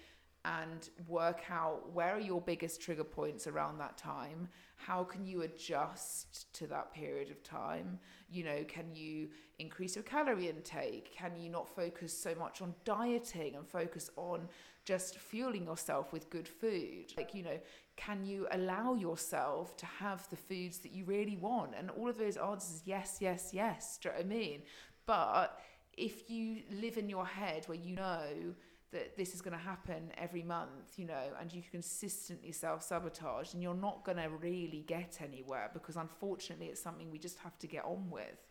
and work out where are your biggest trigger points around that time? How can you adjust to that period of time? You know can you increase your calorie intake? Can you not focus so much on dieting and focus on just fueling yourself with good food? Like you know can you allow yourself to have the foods that you really want? And all of those answers yes yes yes do you know what i mean? But if you live in your head where you know that this is going to happen every month, you know, and you consistently self sabotage, and you're not going to really get anywhere because unfortunately it's something we just have to get on with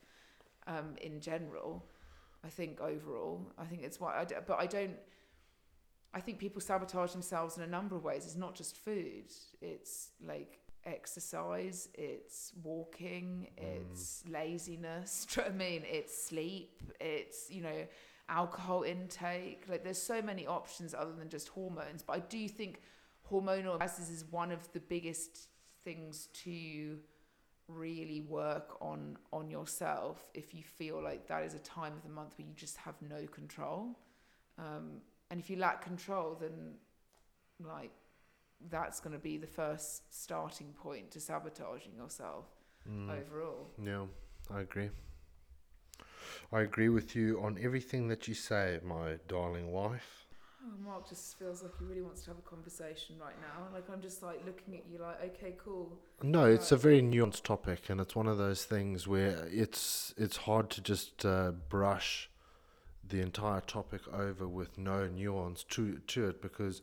um, in general. I think overall, I think it's why I d- but I don't. I think people sabotage themselves in a number of ways. It's not just food. It's like exercise, it's walking, it's laziness. Do you know what I mean? It's sleep. It's you know alcohol intake. Like there's so many options other than just hormones. But I do think hormonal imbalances is one of the biggest things to really work on on yourself if you feel like that is a time of the month where you just have no control. Um, and if you lack control, then like that's going to be the first starting point to sabotaging yourself Mm. overall. Yeah, I agree. I agree with you on everything that you say, my darling wife. Oh, Mark just feels like he really wants to have a conversation right now. Like I'm just like looking at you, like, okay, cool. No, it's a very nuanced topic, and it's one of those things where it's it's hard to just uh, brush the entire topic over with no nuance to to it because,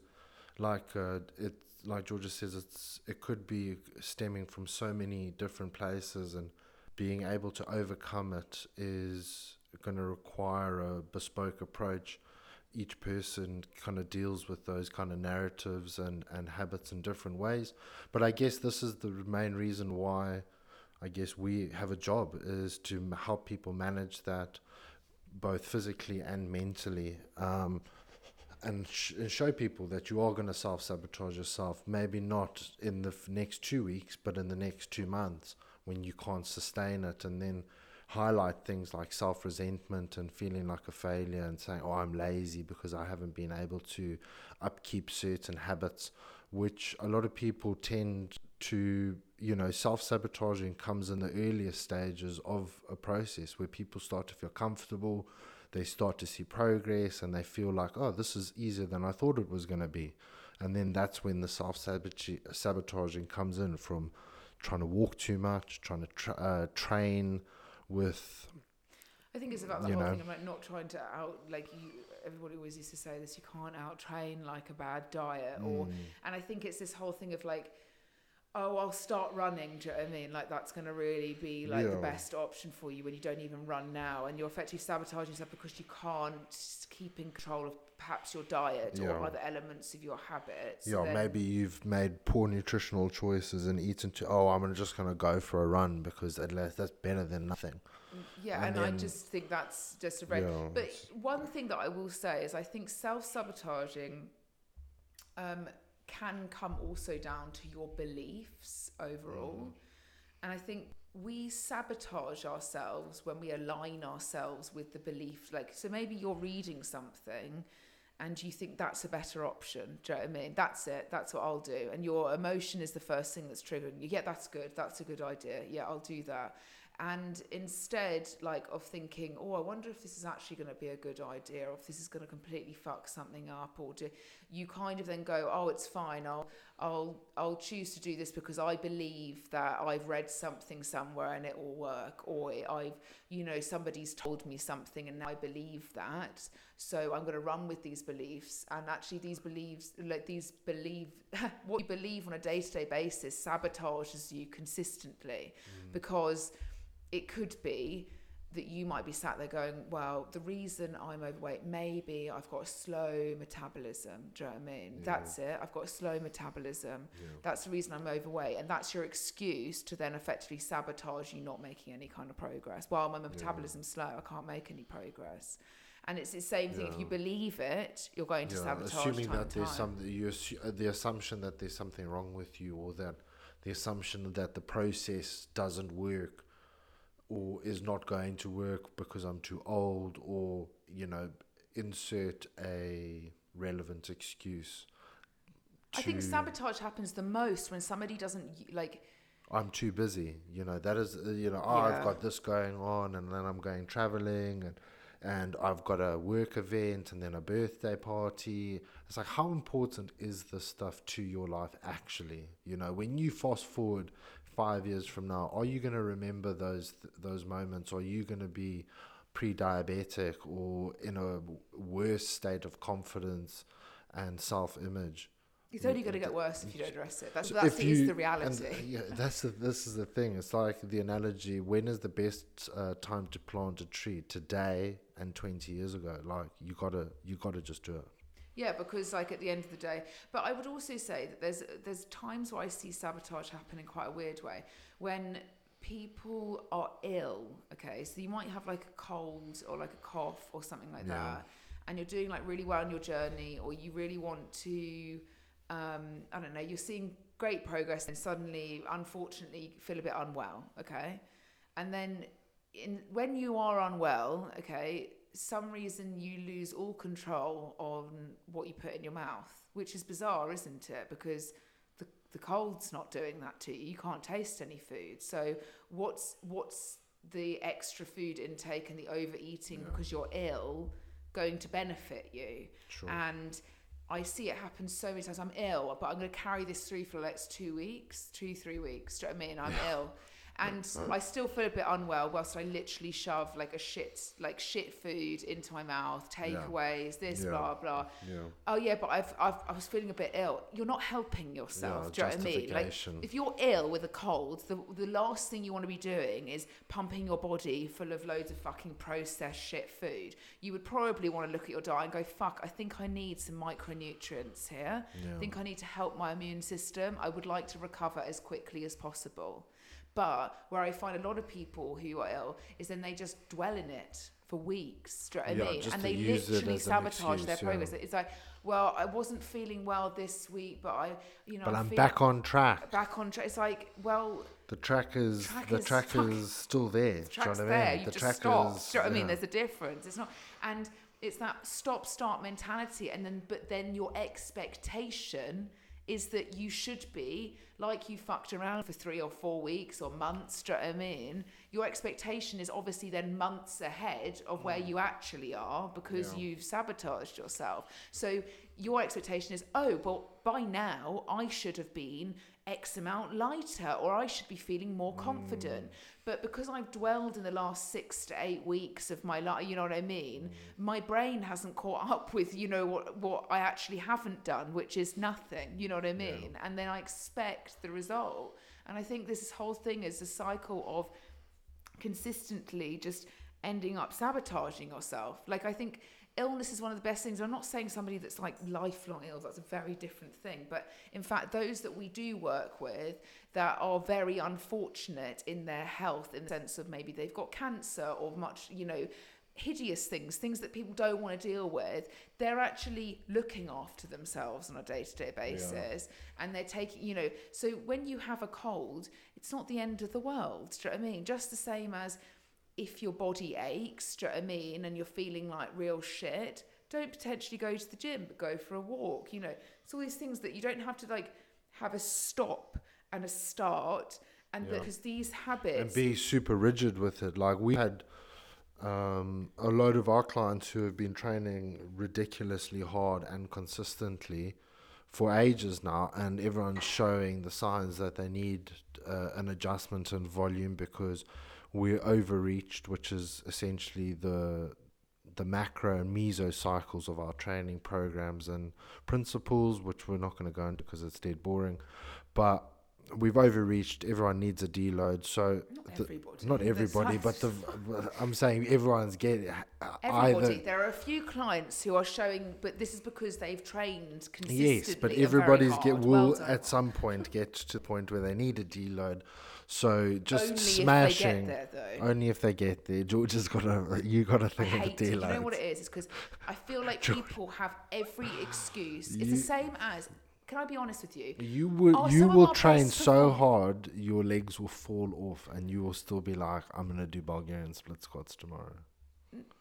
like uh, it like Georgia says, it's it could be stemming from so many different places, and being able to overcome it is going to require a bespoke approach. Each person kind of deals with those kind of narratives and, and habits in different ways. But I guess this is the main reason why I guess we have a job is to help people manage that both physically and mentally. Um, and, sh- and show people that you are going to self sabotage yourself. Maybe not in the f- next two weeks, but in the next two months when you can't sustain it, and then highlight things like self resentment and feeling like a failure and saying, Oh, I'm lazy because I haven't been able to upkeep certain habits, which a lot of people tend to, you know, self sabotaging comes in the earliest stages of a process where people start to feel comfortable they start to see progress and they feel like, oh, this is easier than I thought it was going to be. And then that's when the self sabotaging comes in from trying to walk too much, trying to tra- uh, train with, I think it's about the whole know. thing of like not trying to out like you. Everybody always used to say this: you can't out train like a bad diet, or Mm, and I think it's this whole thing of like, oh, I'll start running. Do you know what I mean? Like that's going to really be like the best option for you when you don't even run now, and you're effectively sabotaging yourself because you can't keep in control of perhaps your diet Yeah. or other elements of your habits. yeah, Then- maybe you've made poor nutritional choices and eaten too. Oh, I'm just going to go for a run because at least that's better than nothing. Yeah, and and, I just think that's just a very. Yeah, but one thing that I will say is I think self sabotaging um, can come also down to your beliefs overall. Mm. And I think we sabotage ourselves when we align ourselves with the belief. Like, so maybe you're reading something and you think that's a better option. Do you know what I mean? That's it. That's what I'll do. And your emotion is the first thing that's triggering you. Yeah, that's good. That's a good idea. Yeah, I'll do that. And instead, like, of thinking, oh, I wonder if this is actually going to be a good idea, or if this is going to completely fuck something up, or do you kind of then go, oh, it's fine. I'll, I'll, I'll choose to do this because I believe that I've read something somewhere and it will work, or I've, you know, somebody's told me something and now I believe that. So I'm going to run with these beliefs, and actually, these beliefs, like these believe, what you believe on a day-to-day basis, sabotages you consistently, mm. because it could be that you might be sat there going, well, the reason I'm overweight, maybe I've got a slow metabolism. Do you know what I mean? Yeah. That's it. I've got a slow metabolism. Yeah. That's the reason I'm overweight. And that's your excuse to then effectively sabotage you not making any kind of progress. While my metabolism's slow, I can't make any progress. And it's the same thing. If you believe it, you're going to Yeah, sabotage assuming that there's some assu- uh, the assumption that there's something wrong with you or that the assumption that the process doesn't work or is not going to work because I'm too old or you know insert a relevant excuse I think sabotage happens the most when somebody doesn't like. I'm too busy. You know, that is, uh, you know, oh, Yeah. I've got this going on, and then I'm going traveling, and and I've got a work event, and then a birthday party. It's like, how important is this stuff to your life actually? You know, when you fast forward five years from now, are you going to remember those those moments? Are you going to be pre-diabetic or in a worse state of confidence and self-image? It's only going to get worse if you don't address it. That's, So that's you- the reality. uh, yeah, that's the, this is the thing. It's like the analogy. When is the best uh, time to plant a tree? Today and twenty years ago. Like you gotta, you gotta just do it. Yeah, because like at the end of the day, but I would also say that there's there's times where I see sabotage happen in quite a weird way when people are ill. Okay, so you might have like a cold or like a cough or something like Yeah. that, and you're doing like really well on your journey, or you really want to, um, I don't know, you're seeing great progress, and suddenly, unfortunately, feel a bit unwell. Okay, and then in when you are unwell, okay, some reason you lose all control on what you put in your mouth, which is bizarre, isn't it? Because the the cold's not doing that to you. You can't taste any food. So what's what's the extra food intake and the overeating Yeah. because you're ill going to benefit you? Sure. And I see it happen so many times. I'm ill, but I'm going to carry this through for the next two weeks, two, three weeks. Do you know what I mean? I'm ill. And I still feel a bit unwell whilst I literally shove like a shit, like shit food into my mouth, takeaways, this, Yeah. blah, blah. yeah. Oh yeah, but I've, I've I was feeling a bit ill. You're not helping yourself. Yeah, do you know what I mean? Like if you're ill with a cold, the the last thing you want to be doing is pumping your body full of loads of fucking processed shit food. You would probably want to look at your diet and go, "Fuck, I think I need some micronutrients here. Yeah. I think I need to help my immune system. I would like to recover as quickly as possible." But where I find a lot of people who are ill is then they just dwell in it for weeks. Do you know what Yeah, I mean? And they literally sabotage their excuse, yeah. progress. It's like, well, I wasn't feeling well this week, but I, you know, But I I'm back on track. back on track. It's like, well, The track is Track the is track is still there. the do you know what there. I mean? You the just track stop. is. Do you know what I mean? yeah. There's a difference. It's not, and it's that stop start mentality, and then but then your expectation is that you should be like you fucked around for three or four weeks or months. Do you know I mean? Your expectation is obviously then months ahead of where you actually are because Mm. Yeah. you've sabotaged yourself. So your expectation is, oh, well, by now I should have been X amount lighter or I should be feeling more Mm. confident. But because I've dwelled in the last six to eight weeks of my life, you know what I mean? Mm. My brain hasn't caught up with, you know, what, what I actually haven't done, which is nothing, you know what I mean? And then I expect the result. And I think this whole thing is a cycle of consistently just ending up sabotaging yourself. Like I think illness is one of the best things. I'm not saying somebody that's like lifelong ill, that's a very different thing. But in fact, those that we do work with that are very unfortunate in their health, in the sense of maybe they've got cancer or much, you know, hideous things, things that people don't want to deal with, they're actually looking after themselves on a day to day basis. And they're taking, you know, so when you have a cold, it's not the end of the world. Do you know what I mean? Just the same as if your body aches, do you know what I mean, and you're feeling like real shit, don't potentially go to the gym, but go for a walk. You know, it's all these things that you don't have to like have a stop and a start. And Yeah. because these habits and be super rigid with it. Like we had um, a load of our clients who have been training ridiculously hard and consistently for ages now, and everyone's showing the signs that they need uh, an adjustment in volume because we're overreached, which is essentially the the macro and meso cycles of our training programs and principles, which we're not going to go into because it's dead boring. But we've overreached. Everyone needs a deload. So Not the- everybody. not everybody, but the I'm saying everyone's getting uh, Everybody. either. There are a few clients who are showing, but this is because they've trained consistently. Yes, but everybody's get will Well at some point get to the point where they need a deload. So just Only smashing. if there, though. Only if they get there. George has got a You got to I think of hate it. You know what it is? It's because I feel like George. people have every excuse. It's You- the same as. Can I be honest with you? You will. You will train so hard, your legs will fall off, and you will still be like, "I'm gonna do Bulgarian split squats tomorrow."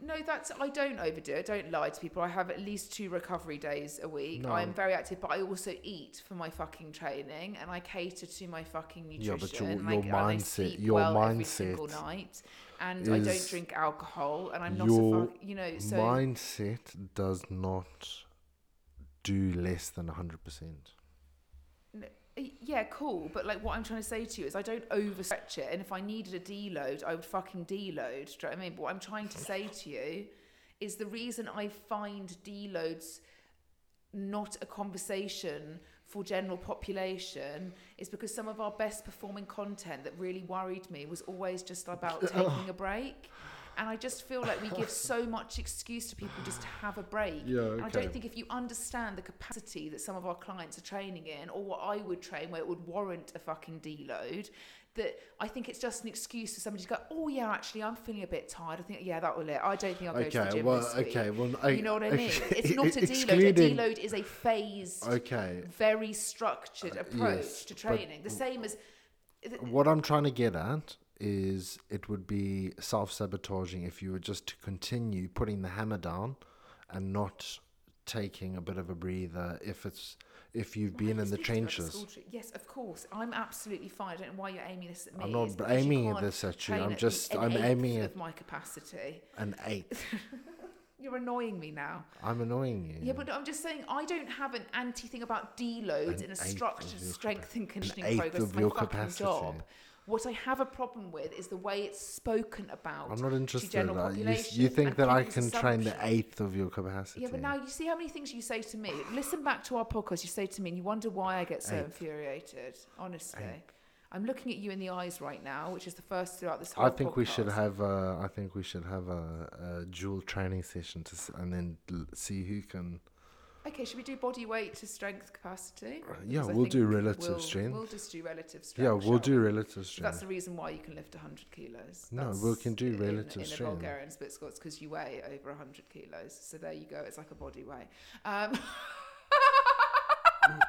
No, that's I don't overdo it. Don't lie to people. I have at least two recovery days a week. No. I'm very active, but I also eat for my fucking training and I cater to my fucking Yeah, nutrition. but your- your I, mindset- your well every single night, and I don't drink alcohol, and I'm not a fuck, you know. So Mindset does not do less than hundred percent. Yeah, cool. But like, what I'm trying to say to you is, I don't overstretch it. And if I needed a deload, I would fucking deload. Do you know what I mean? But what I'm trying to say to you is the reason I find deloads not a conversation for general population is because some of our best performing content that really worried me was always just about taking a break. And I just feel like we give so much excuse to people just to have a break. Yeah, And I don't think if you understand the capacity that some of our clients are training in, or what I would train where it would warrant a fucking deload, that I think it's just an excuse for somebody to go, oh yeah, actually I'm feeling a bit tired. I think yeah, that will it. I don't think I'll go to the Okay, gym well, this week. okay, well, I, you know what I mean? okay, It's not a deload. A deload is a phased, Okay, very structured uh, approach yes, to training. The same as what I'm trying to get at is it would be self sabotaging if you were just to continue putting the hammer down and not taking a bit of a breather if it's if you've been in the speak to me about trenches. yes, of course. I'm absolutely fine. I don't know why you're aiming this at me. I'm not aiming this at you. I'm just- an I'm aiming at- my capacity. An eighth. You're annoying me now. I'm annoying you. Yeah, but I'm just saying I don't have an anti thing about deloads An in a structured strength and conditioning eighth progress. of It's my your fucking capacity. job. What I have a problem with is the way it's spoken about. I'm not interested. general Uh, you, you think that I can train the eighth of your capacity? Yeah, but now you see how many things you say to me. Listen back to our podcast. You say to me, and you wonder why I get so Eighth. infuriated. Honestly, Eighth. I'm looking at you in the eyes right now, which is the first throughout this whole. I think we should have. A, I think we should have a, a dual training session to, and then see who can. Okay, should we do body weight to strength capacity? Uh, yeah, I we'll do relative we'll, strength. We'll just do relative strength. Yeah, we'll do we? relative strength. that's the reason why you can lift 100 kilos. No, we can do in- relative in, in strength. a Bulgarian split squats because you weigh over 100 kilos. So there you go. It's like a body weight. Um,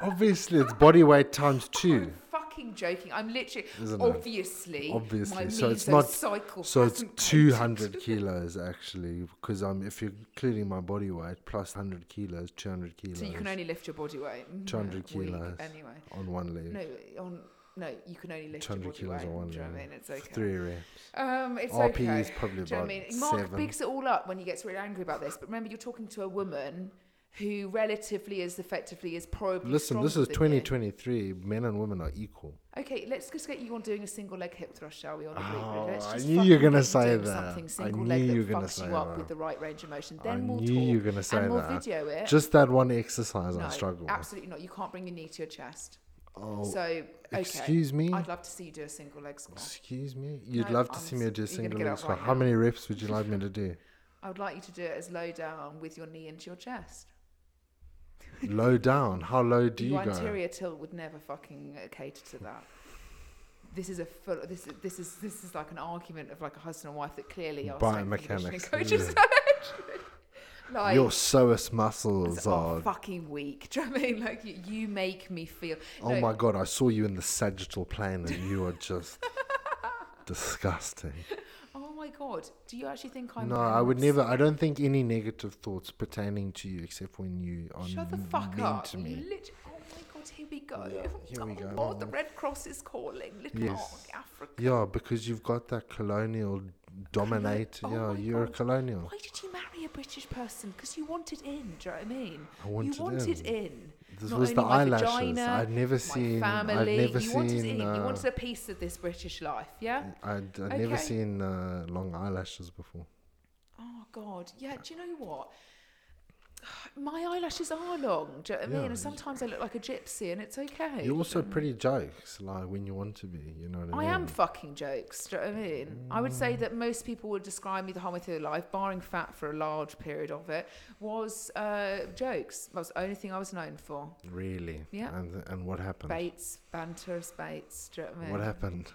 Obviously, it's body weight times two. I'm fucking joking. I'm literally, obviously, Obviously. So it's not- So it's hasn't two coated. hundred kilos actually, because I'm if you're including my body weight plus hundred kilos, two hundred kilos So you can only lift your body weight. Mhm, 200 weak, kilos. Anyway, on one leg. no, on no, you can only lift your 200 body kilos weight. on one do you know what I mean? It's okay. Three reps. Um, it's RPE okay. is probably Do you know about I mean? Mark seven. bigs it all up when he gets really angry about this. But remember, you're talking to a woman who relatively as effectively is probably Listen, this is than you. 2023. Men and women are equal. Okay, let's just get you on doing a single leg hip thrust, shall we? On Oh, I knew you were gonna say that. I knew you were gonna fucks say you up that. with the right range of motion. I we'll knew you were gonna say and we'll that. video it. Just that one exercise no, I struggle absolutely not. You can't bring your knee to your chest. Oh, so okay. excuse me. I'd love to see you do a single leg squat. Excuse me. You'd No, love to I'm see me do a single leg squat. right How now. many reps would you like me to do? I would like you to do it as low down with your knee into your chest. Low down. How low do you your go? anterior tilt would never fucking uh, cater to that. This is a full. This is this is this is like an argument of like a husband and wife that clearly are Biomechanics, coaches. like Your psoas are muscles are. fucking weak. Do you know what I mean? Like you, you make me feel. Oh no, my god! I saw you in the sagittal plane, and you are just disgusting. Oh my god! Do you actually think I'm? no, I would never. I don't think any negative thoughts pertaining to you, except when you are Shut the fuck mean up! to me. lit- oh my god! Here we go. Yeah, here we oh go. God, the Red Cross is calling. Little Yes. Africa. Yeah, because you've got that colonial dominate. oh yeah, you're a colonial. Why did you marry a British person? Because you wanted in. Do you know what I mean? I wanted you wanted in. in. This Not was the eyelashes. vagina, I'd never seen. family. I'd never you seen. in. Uh, you wanted a piece of this British life. Yeah. I'd, I'd never seen uh, long eyelashes before. Oh God. Yeah. Do you know what? My eyelashes are long. Do you know what I mean? And sometimes I look like a gypsy, and it's okay. You're also pretty jokes, like when you want to be. You know what I mean? I mean? am fucking jokes. Do you know what I mean? I would Mm. say that most people would describe me the whole way through life, barring fat for a large period of it, was uh, jokes. That was the only thing I was known for. Really? Yeah. And and what happened? Baits, banter, baits. Do you know what I mean? What happened?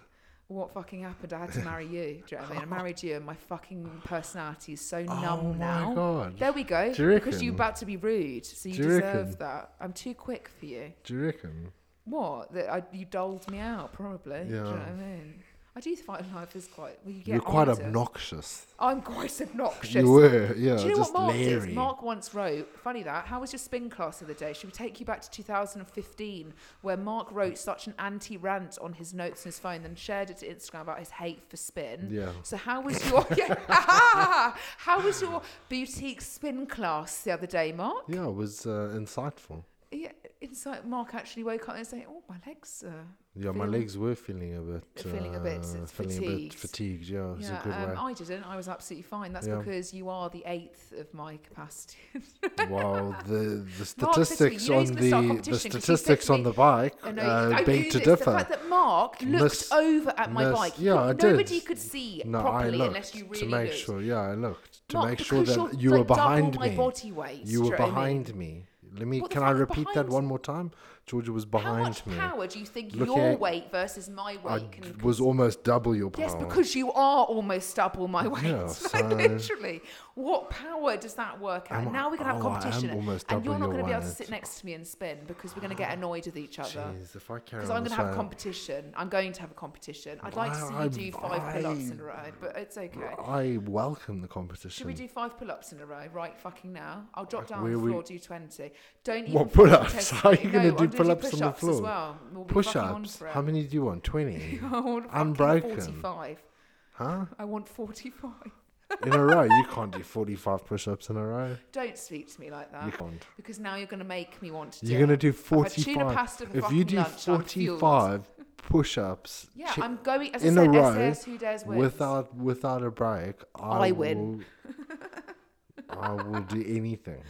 What fucking happened? I had to marry you. Do you know what I mean? I married you, and my fucking personality is so oh numb my now. god! There we go. Do you because you're about to be rude, so you you deserve reckon? that. I'm too quick for you. Do you reckon? What? That I, you doled me out, probably. Do you know what I mean? I do find life is quite. Well, you get You're quite older. obnoxious. I'm quite obnoxious. You were, yeah, Do you know what Mark leery. did? Mark once wrote, funny that, how was your spin class the other day? Should we take you back to 2015, where Mark wrote such an anti rant on his notes on his phone, then shared it to Instagram about his hate for spin? Yeah. So how was your yeah, how was your boutique spin class the other day, Mark? Yeah, it was uh, insightful. Yeah, it's like Mark actually woke up and said, "Oh, my legs." Uh, Yeah, my legs were feeling a bit, Feeling a bit uh, feeling a bit fatigued. fatigued. Yeah, it's yeah, a good um. I didn't. I was absolutely fine. That's Yeah. because you are the eighth of my capacity. wow, the the me, statistics "You on gonna start a the the statistics to on me- the bike I know, uh, I- beg to The fact that Mark looked Miss- over at my miss- bike, yeah, I did. nobody could see No, I properly looked unless you really to make looked. sure. Yeah, I looked to Mark, make sure that you're, were like, behind my me. You were know what I mean? behind me. Let me. The Can I repeat that one more time? Georgia was behind How much me. power do you think Look your at- weight versus my I weight can? was almost double your power. Yes, because you are almost double my weight. Yeah, Like, so- literally, what power does that work at? Am I- now we're have oh, I am competition, almost and you're not your gonna be able to weight. sit next to me and spin because we're gonna get ah, annoyed with each other. Jeez, if I carry Because I'm going to have a way- competition. I'm going to have a competition. I'd like to see you do five pull-ups in a row, but it's okay. I welcome the competition. Should we do five pull-ups in a row right fucking now? I'll drop down on the we- floor, do 20. Don't even What, fucking pull-ups? How are me. you gonna do I'm pull-ups on the floor? well. We'll push ups. How many do you want? Twenty. I want Unbroken. 45. huh? I want 45. In a row? You can't do forty-five push-ups in a row. Don't speak to me like that. You can't. Because now you're going to make me want to do You're gonna do I've had tuna forty-five. pasta for If you do lunch, forty-five push-ups Yeah, chi- I'm going, as in I a said, row SAS Who Dares Wins. without without a break, I, I win. Will, I will do anything.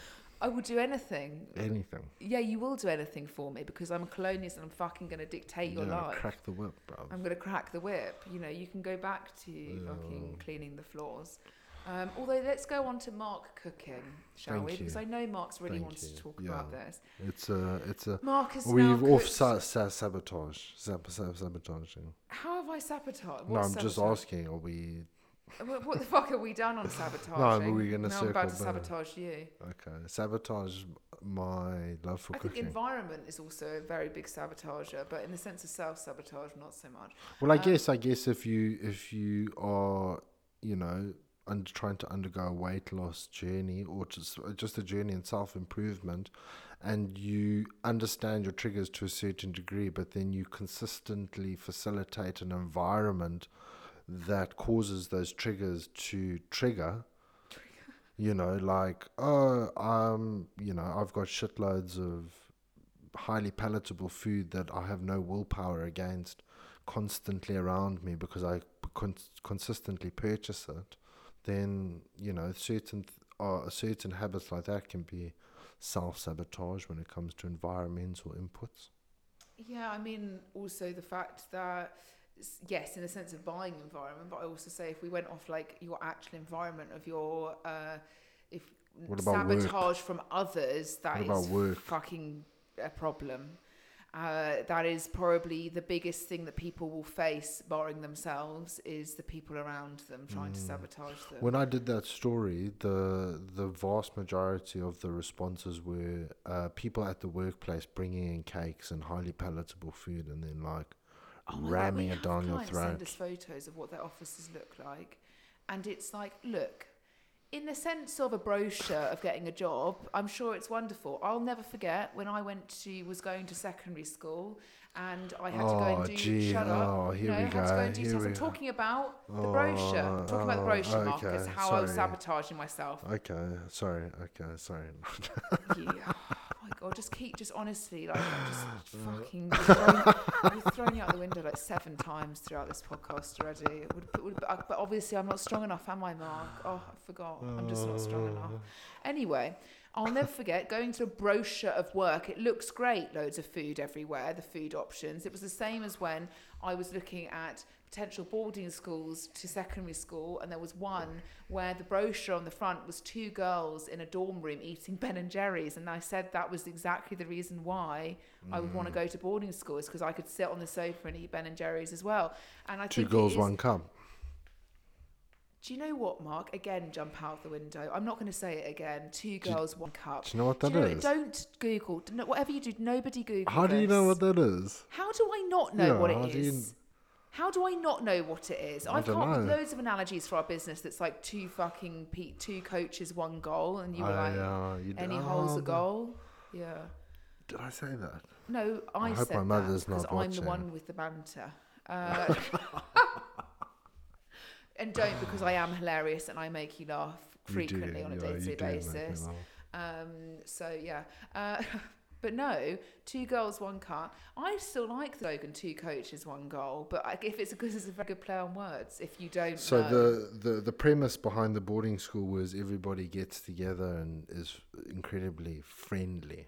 I will do anything. Anything. Yeah, you will do anything for me because I'm a colonialist and I'm fucking going to dictate your yeah, life. crack the whip, bro. I'm going to crack the whip. You know, you can go back to fucking cleaning the floors. Um, although, let's go on to Mark cooking, shall Thank we? you. Because I know Mark's really Thank wants you. to talk Yeah. about this. It's a it's a Mark now we've off cooked- sa- sa- sabotage sab- sab- sabotaging. How have I sabotaged? No, I'm just asking. Are we What, what the fuck have we done on sabotage? No, but we're gonna now I'm about to back. sabotage you. okay? Sabotage my love for I think environment is also a very big sabotager, but in the sense of self sabotage, not so much. Well, I Um, guess I guess if you if you are you know under trying to undergo a weight loss journey or just just a journey in self improvement, and you understand your triggers to a certain degree, but then you consistently facilitate an environment that causes those triggers to trigger. You know, like oh, um, you know, I've got shitloads of highly palatable food that I have no willpower against constantly around me because I con- consistently purchase it, then you know certain th- uh, certain habits like that can be self sabotage when it comes to environmental inputs. Yeah, I mean, also the fact that yes, in the sense of buying environment, but I also say if we went off like your actual environment of your uh, if What about work? sabotage from others, that is fucking a problem. Uh, that is probably the biggest thing that people will face, barring themselves, is the people around them trying to Mm. sabotage them. When I did that story, the the vast majority of the responses were uh, people at the workplace bringing in cakes and highly palatable food, and then like Oh God, ramming it have down your throat. Send us photos of what their offices look like, and it's like, look, in the sense of a brochure of getting a job, I'm sure it's wonderful. I'll never forget when I went to was going to secondary school, and I had to go Oh, and do gee, shut up. oh, you here know, we had to go go, and do here tests. I'm talking about the Oh, brochure. I'm talking about the oh, brochure, Marcus. okay, How I was sabotaging myself. Okay, sorry. Okay, sorry. yeah. Oh god, just keep, just honestly, like, I'm just fucking, throwing, thrown you out the window like seven times throughout this podcast already. It would, it would, but but obviously, I'm not strong enough, am I, Mark? Oh, I forgot. I'm just not strong oh. enough. Anyway, I'll never forget going to a brochure of work. It looks great, loads of food everywhere, the food options. It was the same as when I was looking at potential boarding schools to secondary school, and there was one where the brochure on the front was two girls in a dorm room eating Ben and Jerry's, and I said that was exactly the reason why I would Mm. want to go to boarding school is because I could sit on the sofa and eat Ben and Jerry's as well. And I Two girls, is- one cup. Do you know what, Mark? Again, jump out the window. I'm not going to say it again. Two Do girls, one cup. Do you know what do you know is? Don't Google. Whatever you do, nobody Google. How do you know what that is? How do I not know Yeah, what it is? you- is? How do I not know what it is? I I've come up with loads of analogies for our business that's like two fucking pe- two coaches, one goal, and you were Oh, like, yeah, you d- any oh, holes a goal. Yeah. Did I say that? No, I, I hope said my mother's that because not I'm the one with the banter. Uh, and don't because I am hilarious and I make you laugh You do, frequently on a yeah, day-to-day you do make me basis. Um, so yeah, uh, but no, two goals, one cut. I still like the slogan "two coaches, one goal." But if it's because it's a very good play on words. If you don't, So know, the, the the premise behind the boarding school was everybody gets together and is incredibly friendly.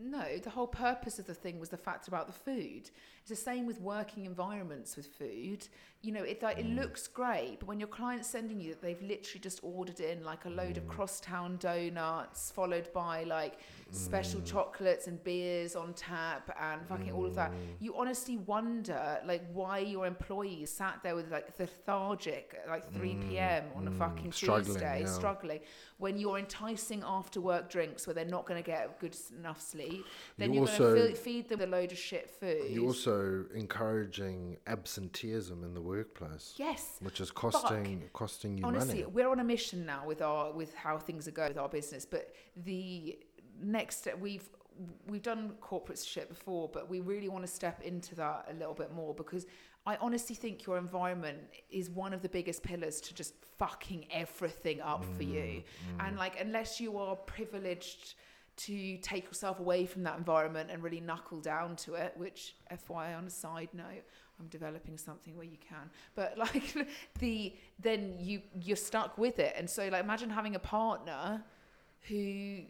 no, the whole purpose of the thing was the fact about the food. It's the same with working environments with food. You know, it like, it Mm. looks great, but when your client's sending you that they've literally just ordered in like a load Mm. of crosstown donuts, followed by like special Mm. chocolates and beers on tap and fucking all of that, Mm. you honestly wonder like why your employees sat there with like lethargic at like 3 p.m. on a mm, fucking struggling, Tuesday, yeah. struggling when you're enticing after work drinks where they're not going to get good enough sleep. Then You are going to feed them a load of shit food. You're also encouraging absenteeism in the workplace, yes. which is costing costing you Honestly, money. we're on a mission now with our with how things are going with our business. But the next step we've we've done corporate shit before, but we really want to step into that a little bit more because I honestly think your environment is one of the biggest pillars to just fucking everything up for you. Mm, mm. And like unless you are privileged to take yourself away from that environment and really knuckle down to it, which FYI on a side note, I'm developing something where you can. But like the then you you're stuck with it. And so like imagine having a partner who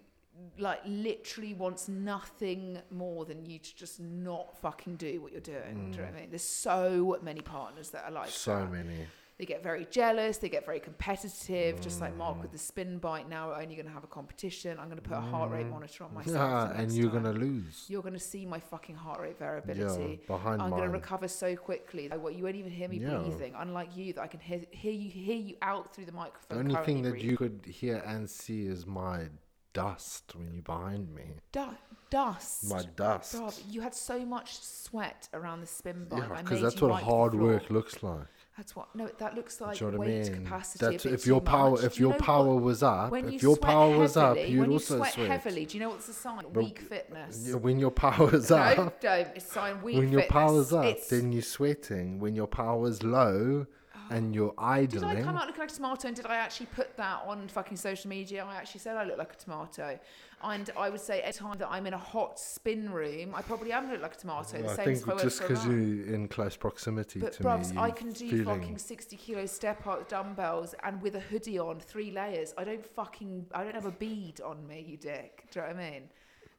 like literally wants nothing more than you to just not fucking do what you're doing. Do you know mm. what I mean? There's so many partners that are like so that. many. They get very jealous. They get very competitive. Just like Mark Mm. with the spin bike. Now we're only going to have a competition. I'm going to put a heart rate monitor on myself. Yeah, and you're gonna lose. You're going to see my fucking heart rate variability. Yeah, behind I'm going to recover so quickly. Like, what you won't even hear me Yeah. breathing. Unlike you, that I can hear, hear you hear you out through the microphone. The only thing that you could hear and see is my dust when you're behind me. Du- dust. My dust. Rob, you had so much sweat around the spin bike. Yeah, because that's what hard work looks like. That's what. No, that looks like you know what I weight mean? capacity. That's if your power much. if you your power what? was up, When you if your sweat power was up, heavily- you'd when you also sweat, sweat. heavily. Do you know what's the sign? But- Weak fitness. When your power's no, up, don't. It's sign weak when your fitness. is up, It's- then you're sweating. When your power is low and oh. you're idling. Did I come out looking like a tomato and did I actually put that on fucking social media? I actually said I look like a tomato. And I would say any time that I'm in a hot spin room, I probably am look like a tomato. Well, the I same as think went just because you're in close proximity But to bruvs, me, I can do fucking 60 kilo step up dumbbells and with a hoodie on, three layers. I don't fucking, I don't have a bead on me, you dick. Do you know what I mean?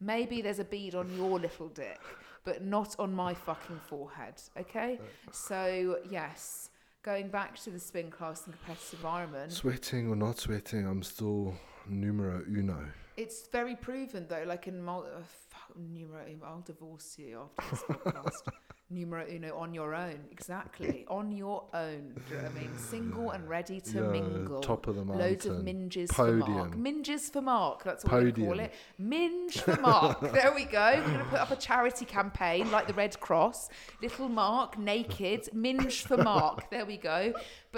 Maybe there's a bead on your little dick, but not on my fucking forehead, okay? So, yes, going back to the spin class and competitive environment, Sweating or not sweating, I'm still numero uno. It's very proven though, like in mul- uh, fuck, numero uno, I'll divorce you after this podcast. numero uno on your own, exactly. On your own. Do you know what I mean? Single and ready to Yeah, mingle. top of the Loads of mountain. minges for Mark. Podium. Minges for Mark. That's what we call Podium. it. Minge for Mark. there we go. We're going to put up a charity campaign like the Red Cross. Little Mark naked. Minge for Mark. There we go.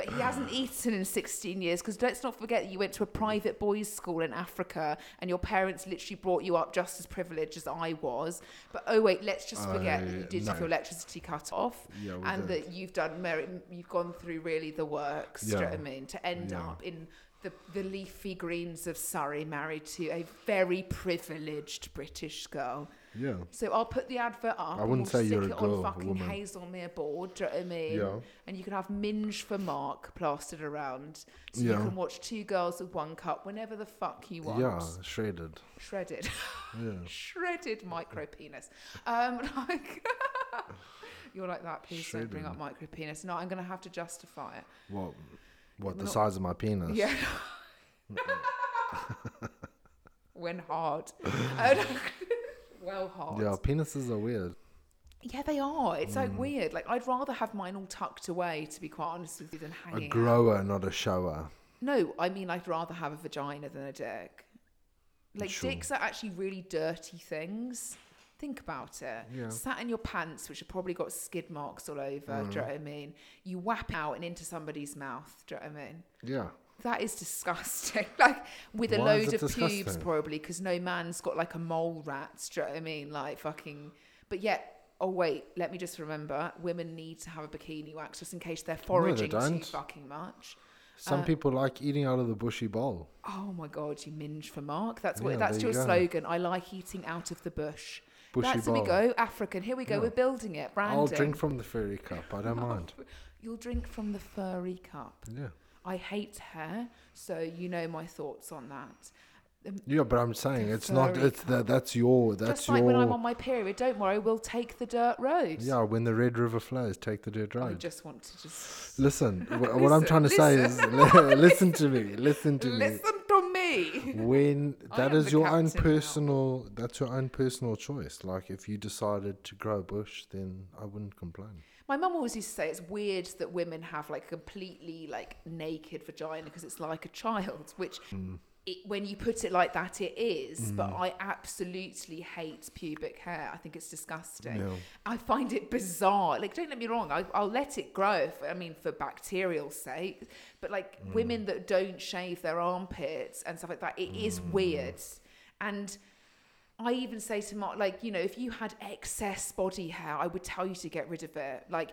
But he hasn't eaten in 16 years because let's not forget that you went to a private boys' school in Africa and your parents literally brought you up just as privileged as I was. But oh wait, let's just forget that you Uh, did no. have your electricity cut off Yeah, and did. that you've done merit, you've gone through really the works. Do you know what I mean? To end Yeah. up in the, the leafy greens of Surrey, married to a very privileged British girl. Yeah. So I'll put the advert up. I wouldn't we'll say you're a girl, on fucking woman. Haslemere board. Do you know what I mean? Yeah. And you can have Minge for Mark plastered around, so Yeah. you can watch two girls with one cup whenever the fuck you want. Yeah, shredded. Shredded, Yeah. shredded micro penis. Um, like you're like that. Please don't bring up micro penis. No, I'm gonna have to justify it. What? What? The not- size of my penis? Yeah. when hard. Well hard. Yeah, penises are weird. Yeah, they are. It's like Mm. weird. Like I'd rather have mine all tucked away, to be quite honest with you, than A hanging. out. grower, not a shower. No, I mean I'd rather have a vagina than a dick. Like Sure. dicks are actually really dirty things. Think about it. Yeah. Sat in your pants, which have probably got skid marks all over. Do Mm. you know what I mean? You whap out and into somebody's mouth. Do you know what I mean? Yeah. That is disgusting. like with a Why is load of pubes, probably because no man's got like a mole rat. Do you know what I mean? Like fucking. But yet, oh wait, let me just remember: women need to have a bikini wax just in case they're foraging too don't. fucking much. Some Uh, people like eating out of the bushy bowl. Oh my god, you minge for Mark. That's what. Yeah, that's your you slogan. I like eating out of the bush. Bushy that's we go. African. Here we go. Yeah. We're building it. Branding. I'll drink from the furry cup. I don't mind. You'll drink from the furry cup. Yeah. I hate hair, so you know my thoughts on that. Yeah, but I'm saying it's not. It's that. That's your. That's Just like your. when I'm on my period, don't worry, we'll take the dirt road. yeah, when the Red River flows, take the dirt I road. just want to just Listen, wh- what I'm Listen, trying to say is, li- listen to me. Listen to me. listen to me. When I that am is the your own captain now. personal, that's your own personal choice. Like if you decided to grow a bush, then I wouldn't complain. My mum always used to say it's weird that women have like a completely like naked vagina because it's like a child, which Mm. It, when you put it like that, it is. But I absolutely hate pubic hair. I think it's disgusting. I find it bizarre. Like, don't get me wrong, I, I'll let it grow. If, I mean, for bacterial sake. But like Mm. women that don't shave their armpits and stuff like that, it is Mm. weird. And I even say to Mark, like, you know, if you had excess body hair, I would tell you to get rid of it. Like,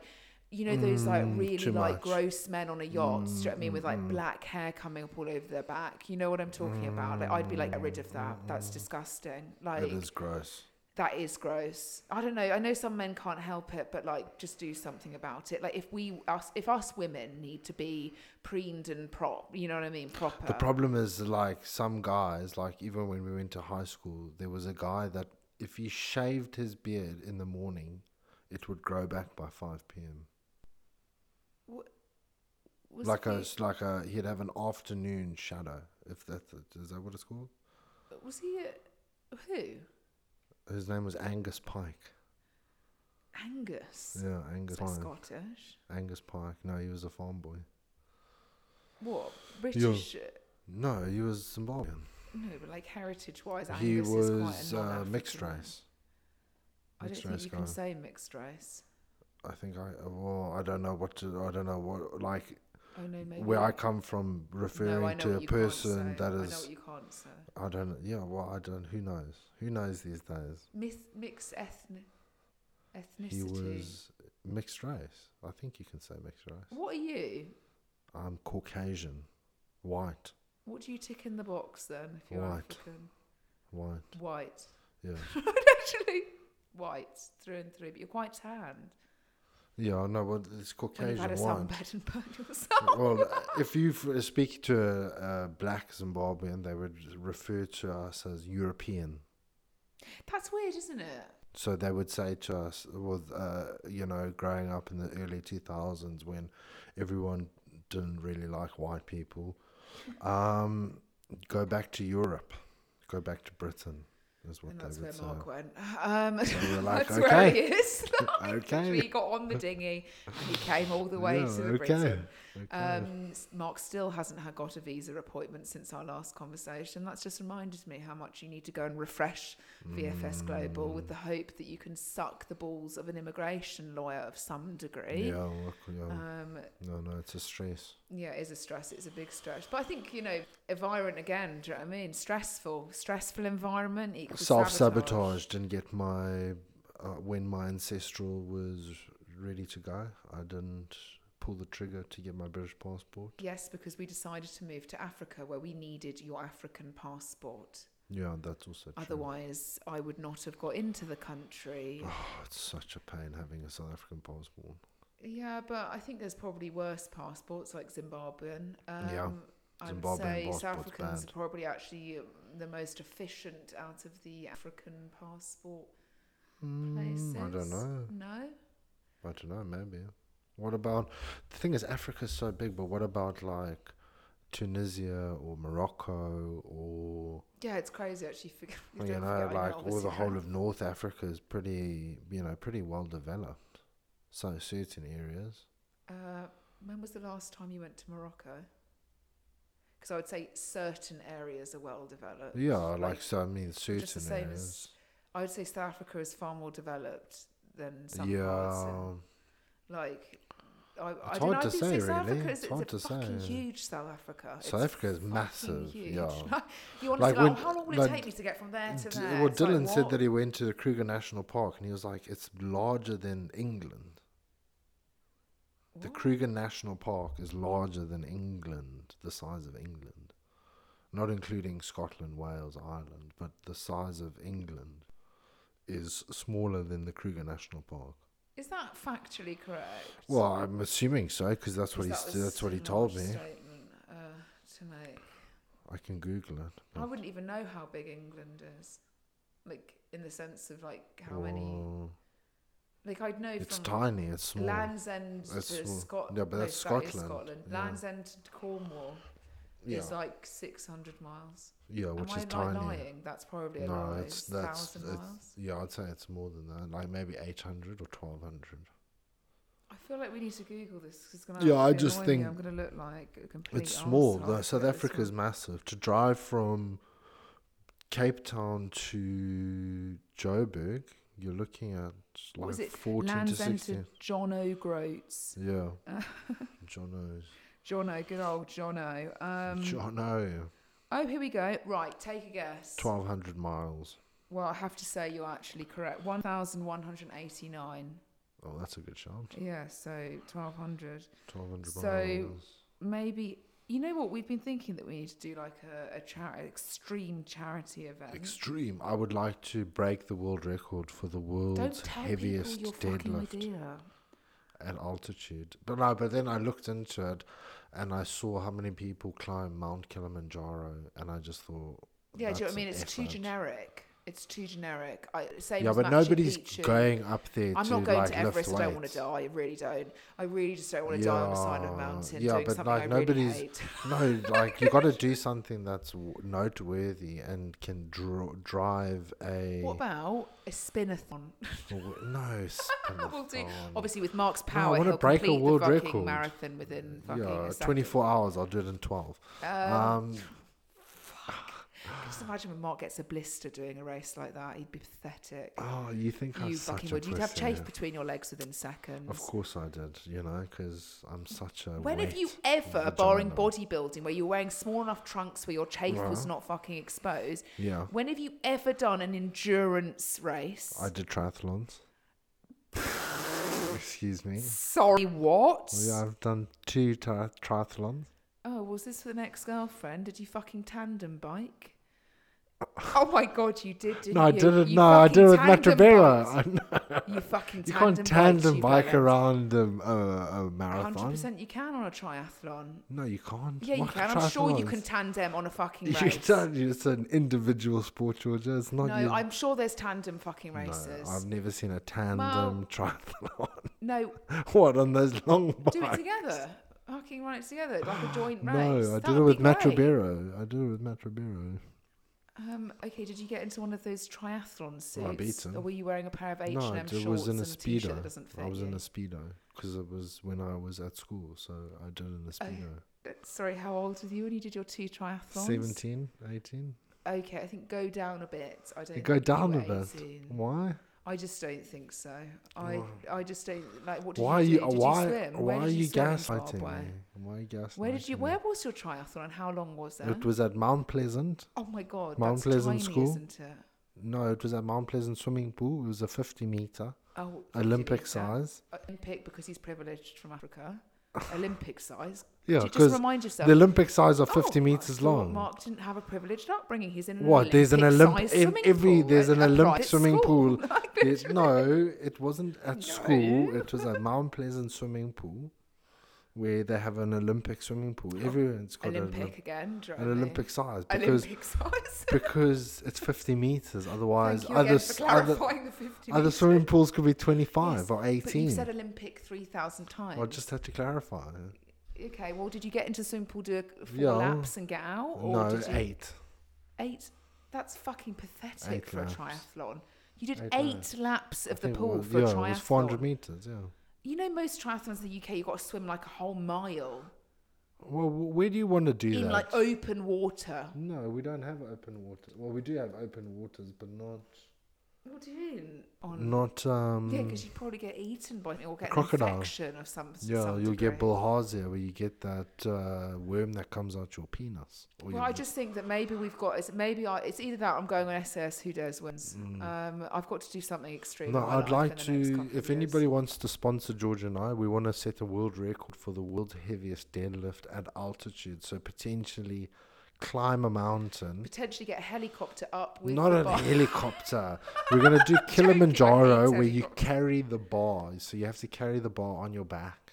you know, those like Mm, really too like much. gross men on a yacht, do you know what I mean, with like mm, mm. black hair coming up all over their back. You know what I'm talking about? Like, I'd be like, get rid of that. That's disgusting. Like, it is gross. that is gross. I don't know. I know some men can't help it, but like, just do something about it. Like, if we us, if us women need to be preened and prop, you know what I mean, proper. The problem is like some guys, like even when we went to high school, there was a guy that if he shaved his beard in the morning, it would grow back by five p.m. Was like a he, like a he'd have an afternoon shadow. If that is that what it's called? was he a, who? His name was Angus Pike. Angus. Yeah, Angus Pike. Scottish? Angus Pike. No, he was a farm boy. What British? No, he was Zimbabwean. No, but like heritage-wise, he Angus was is quite a uh, mixed race. I don't think you guy. can say mixed race. I think I well I don't know what to I don't know what like Oh no, maybe. where I come from referring no, to a person that I know what you can't say. I don't yeah well I don't who knows who knows these days Myth, mixed ethnic ethnicity. he was mixed race I think you can say mixed race What are you? I'm Caucasian white What do you tick in the box then? If you're White. African, white white. yeah Actually, white through and through, but you're quite tanned. Yeah I know but it's Caucasian had a white and burned yourself. well if you speak to a, a black Zimbabwean they would refer to us as European That's weird, isn't it? So they would say to us, with uh, you know, growing up in the early two thousands when everyone didn't really like white people, um, go back to Europe, go back to Britain, is what and that's where would say. Mark went. Um, So like, that's where he okay, is. okay, he got on the dinghy and he came all the way Yeah, to okay, Britain. okay. Um, Mark still hasn't had got a visa appointment since our last conversation. That's just reminded me how much you need to go and refresh VFS Global Mm. with the hope that you can suck the balls of an immigration lawyer of some degree. yeah, look, yeah. Um, no, no, it's a stress. yeah, it is a stress. It's a big stress. But I think, you know, environment again, do you know what I mean? Stressful. Stressful environment equals Self sabotage didn't get my uh, when my ancestral was ready to go. I didn't pull the trigger to get my British passport. Yes, because we decided to move to Africa where we needed your African passport. Yeah, that's also true. Otherwise, I would not have got into the country. Oh, it's such a pain having a South African passport. Yeah, but I think there's probably worse passports like Zimbabwean. Um, Yeah, I would Zimbabwean say South Africans are probably actually um, the most efficient out of the African passport places. Mm, I don't know. No? I don't know. Maybe. What about the thing is Africa's so big, but what about like Tunisia or Morocco or Yeah, it's crazy actually. Forget, you don't know, like all the whole of North Africa is pretty, you know, pretty well developed. So certain areas. Uh, when was the last time you went to Morocco? Because I would say certain areas are well developed. Yeah, like, like, so. I mean, certain just the same areas. as I would say South Africa is far more developed than some parts. yeah, And, like, I, I It's don't know. hard to I think say, South really. Africa It's is hard it's to a fucking say. huge South Africa. South It's Africa is massive, Huge. yeah. you want Like to oh, when- oh, how long will it take me to get from there to D- there? well, It's like, Dylan said that he went to the Kruger National Park, and he was like, "It's larger than England. The Kruger National Park is larger than England, the size of England, not including Scotland, Wales, Ireland, but the size of England is smaller than the Kruger National Park. Is that factually correct? Well, I'm assuming so because that's what he that that's what he told me. Statement, uh, to make. I can Google it. I but- wouldn't even know how big England is, like in the sense of like how many. well, Like I'd know It's tiny. It's small. Land's End It's to small. Scotland. Yeah, but that's Scotland, Scotland. yeah. Land's End to Cornwall yeah, is like six hundred miles. yeah, which Am is I tiny. lying? That's probably No, lie. it's that's thousand it's, miles. yeah. I'd say it's more than that. Like maybe eight hundred or twelve hundred. I feel like we need to Google this. 'cause It's gonna Yeah, I just annoy me. think I'm gonna look like a complete. It's small. though. South Africa get this Africa's wrong. massive. To drive from Cape Town to Joburg, you're looking at What was it? fourteen to Land's End sixteen. to John O'Groats. Yeah, John knows. John O, good old John O. Um, John, no, Oh, here we go. Right, take a guess. twelve hundred miles. Well, I have to say you're actually correct. 1,189. Oh, that's a good shout. Yeah, so 1,200. Twelve hundred So, miles. So maybe, you know what? We've been thinking that we need to do like a, a extreme charity event. Extreme. I would like to break the world record for the world's heaviest deadlift at altitude. But no, but then I looked into it and I saw how many people climb Mount Kilimanjaro and I just thought Yeah, do you know what I mean? an It's too generic. It's too generic. I, same Yeah, as but Machu nobody's Picchu. going up there I'm to not going like to Everest. I don't want to die. I really don't. I really just don't want to die on the side of a mountain yeah, doing but, something like, I really nobody's- hate. No, like you got to do something that's w- noteworthy and can dr- drive a. What about a spinathon? no, We'll do- Obviously, with Mark's power I power, wanna he'll break a world record. marathon within fucking Yeah, a second. 24 hours. I'll do it in 12. Um, Um, just imagine when Mark gets a blister doing a race like that. He'd be pathetic. oh, you think I'm you such fucking would. You'd have chafe between your legs within seconds. Of course I did, you know, because I'm such a. When have you ever, barring bodybuilding, where you're wearing small enough trunks where your chafe was not fucking exposed, Yeah, when have you ever done an endurance race? I did triathlons. Excuse me. Sorry, what? Yeah, I've done two tri- triathlons. Oh, was this for the next girlfriend? Did you fucking tandem bike? Oh my god, you did, didn't No, I didn't. You No, I did it with tandem Matrabera. biked. I know. You fucking You can't tandem you bike around um, a, a Hundred percent, you can on a triathlon. No, you can't. Yeah, you can. I'm sure you can tandem on a fucking You race. don't. It's an individual sport, Georgia. It's not. No, your- I'm sure there's tandem fucking races. No. I've never seen a tandem Well- triathlon. No, what on those long bikes? do it together. Fucking run it together like a joint race. No, I did it with great. I did it with Matrabero. Um, okay, did you get into one of those triathlon suits? Well, I beat him. Or were you wearing a pair of H No, and M it shorts was in a and a speedo. that doesn't fit I was you? in a speedo because it was when I was at school, so I did it in a speedo. Uh, Sorry, how old were you when you did your two triathlons? 17, 18. Okay, I think go down a bit. I don't. You go down a were bit. Why? I just don't think so. I Why? I just don't like. What did Why are you you? Did why? you swim? Why Where are did you gaslighting me? Why are you gaslighting Where did you? Where was your triathlon and how long was that? It was at Mount Pleasant. oh my god, Mount Pleasant tiny, School. isn't it? No, it was at Mount Pleasant swimming pool. It was a 50 meter Oh, Olympic size. Olympic because he's privileged from Africa. Olympic size. Yeah, because remind yourself. the Olympic size are Oh, 50 I meters long. Mark didn't have a privileged upbringing. He's in an What? There's an Olympic Olympic-sized in swimming every. pool There's an Olympic swimming pool. Like, It, no, it wasn't at school. It was at Mount Pleasant swimming pool, where they have an Olympic swimming pool. Oh, Everyone's got an, Olympic Olymp- again. an what I mean? Olympic size because Olympic size. because it's 50 meters. Otherwise, other other the 50 other swimming pools could be 25 Yes, or But you 18. said Olympic 3,000 times. I just had to clarify. Okay, well, did you get into swimming pool, do four Yeah. laps and get out? Or No, did you, eight. Eight? That's fucking pathetic Eight for laps. a triathlon. You did Eight eight, laps. laps I of the pool was- for yeah, a triathlon. it was 400 meters. Yeah. You know, most triathlons in the UK, you've got to swim like a whole mile Well, wh- where do you want to do in that? like open water. no, we don't have open water. Well, we do have open waters, but not What do you mean? On not um. yeah, because you'd probably get eaten by or get crocodile. an infection of some. Yeah, some you'll get degree. bilharzia where you get that uh, worm that comes out your penis. Or Well, your I just think that maybe we've got. It's maybe I, it's either that I'm going on SAS. Who dares wins? Mm. Um, I've got to do something extreme. No, I'd like in the next to. If anybody wants to sponsor George and I, we want to set a world record for the world's heaviest deadlift at altitude. So potentially climb a mountain. potentially get a helicopter up with Not a bar. helicopter. We're gonna do Kilimanjaro, where you carry the bar. So you have to carry the bar on your back.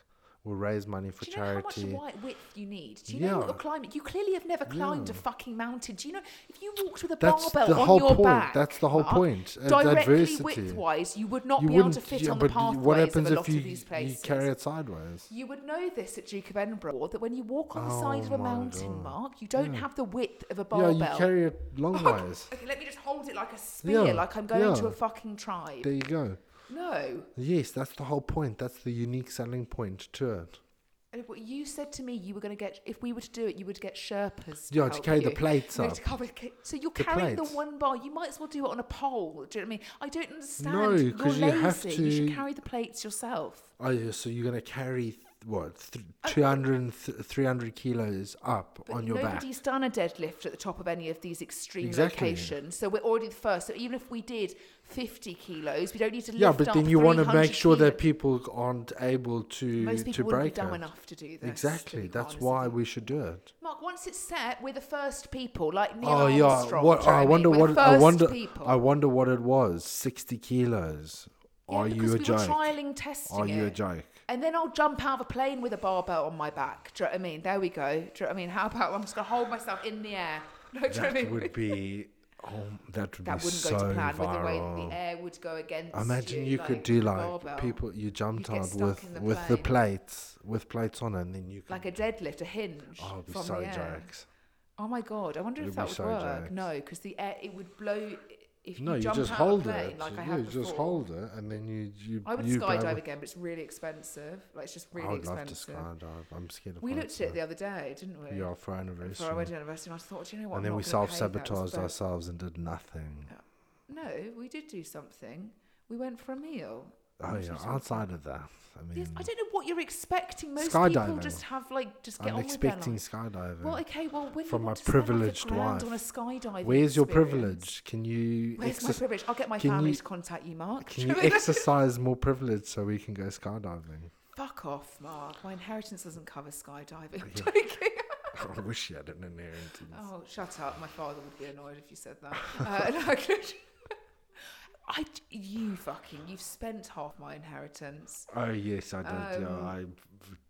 We'll raise money for Do you know how much charity. wi- width you need? Do you know what Yeah. you're climbing? You clearly have never climbed a fucking mountain. Do you know if you walked with a That's barbell the on your point. back? That's the whole point. Uh, Directly width-wise, you would not You be able to fit yeah, on the pathways what happens of a if lot you, of these places. you carry it sideways? You would know this at Duke of Edinburgh that when you walk on the side Oh of a mountain, God. Mark, you don't Yeah. have the width of a barbell. Yeah, you carry it long ways. Okay, let me just hold it like a spear, Yeah, like I'm going to a fucking tribe. There you go. No. Yes, that's the whole point. That's the unique selling point to it. And what you said to me, you were going to get, if we were to do it, you would get Sherpas. To Yeah, to carry the you. plates up. to cover- so you're The carrying plates. the one bar. You might as well do it on a pole. Do you know what I mean? I don't understand. No, You're 'cause you have lazy. You should carry the plates yourself. Oh, yeah, so you're going to carry, what, th- Uh, 200, 300 kilos up But on your back? nobody's done a deadlift at the top of any of these extreme Exactly. locations. So we're already the first. So even if we did 50 kilos, we don't need to lift Yeah, but then you want to make sure that people aren't able to Most people to break be dumb it. enough to do this. Exactly. That's why we should do it. Mark, once it's set, we're the first people, like Neil oh yeah. Armstrong. What do you know I wonder what We're the I wonder People. I wonder what it was. 60 kilos. Yeah, Are you a joke? were trialing testing Are you a it. joke? And then I'll jump out of a plane with a barbell on my back. Do you know what I mean? There we go. Do you know what I mean? How about I'm just going to hold myself in the air? No, do you know what I That mean? would be oh, that would that be wouldn't so go to plan with the way that viral. the air would go against Imagine you, you could do like barbell. people you jumped out with the with the plates with plates on it and then you could like a deadlift, a hinge oh it'd be from so the air. jokes. Oh my god! I wonder It'd if that would so work. jokes. No, because the air it would blow if No, you you just hold plane, it. like I yeah, you just hold it and then you you I would you skydive again, but it's really expensive. Like it's just really I would love to expensive. skydive. I'm scared of We looked at it the other day, didn't we? Yeah, for our anniversary. For our wedding anniversary, and I thought, "Do you know what? and I'm then we self sabotaged ourselves and did nothing. No, we did do something. We went for a meal. Oh yeah, outside of that. I mean Yes, I don't know what you're expecting. Most people Skydiving. just have like just get I'm on with their expecting life. skydiving. Well, okay, well, when From you my want to spend, like, a privileged grand wife. on a skydiving Where's your experience- privilege? Can you Where's my exer- privilege? I'll get my can family you- to contact you, Mark. can you exercise more privilege so we can go skydiving? Fuck off, Mark. My inheritance doesn't cover skydiving. I'm joking. I wish you had an inheritance. Oh, shut up. My father would be annoyed if you said that. Uh, no, I you fucking, you've spent half my inheritance. Oh yes, I did. yeah, Um, I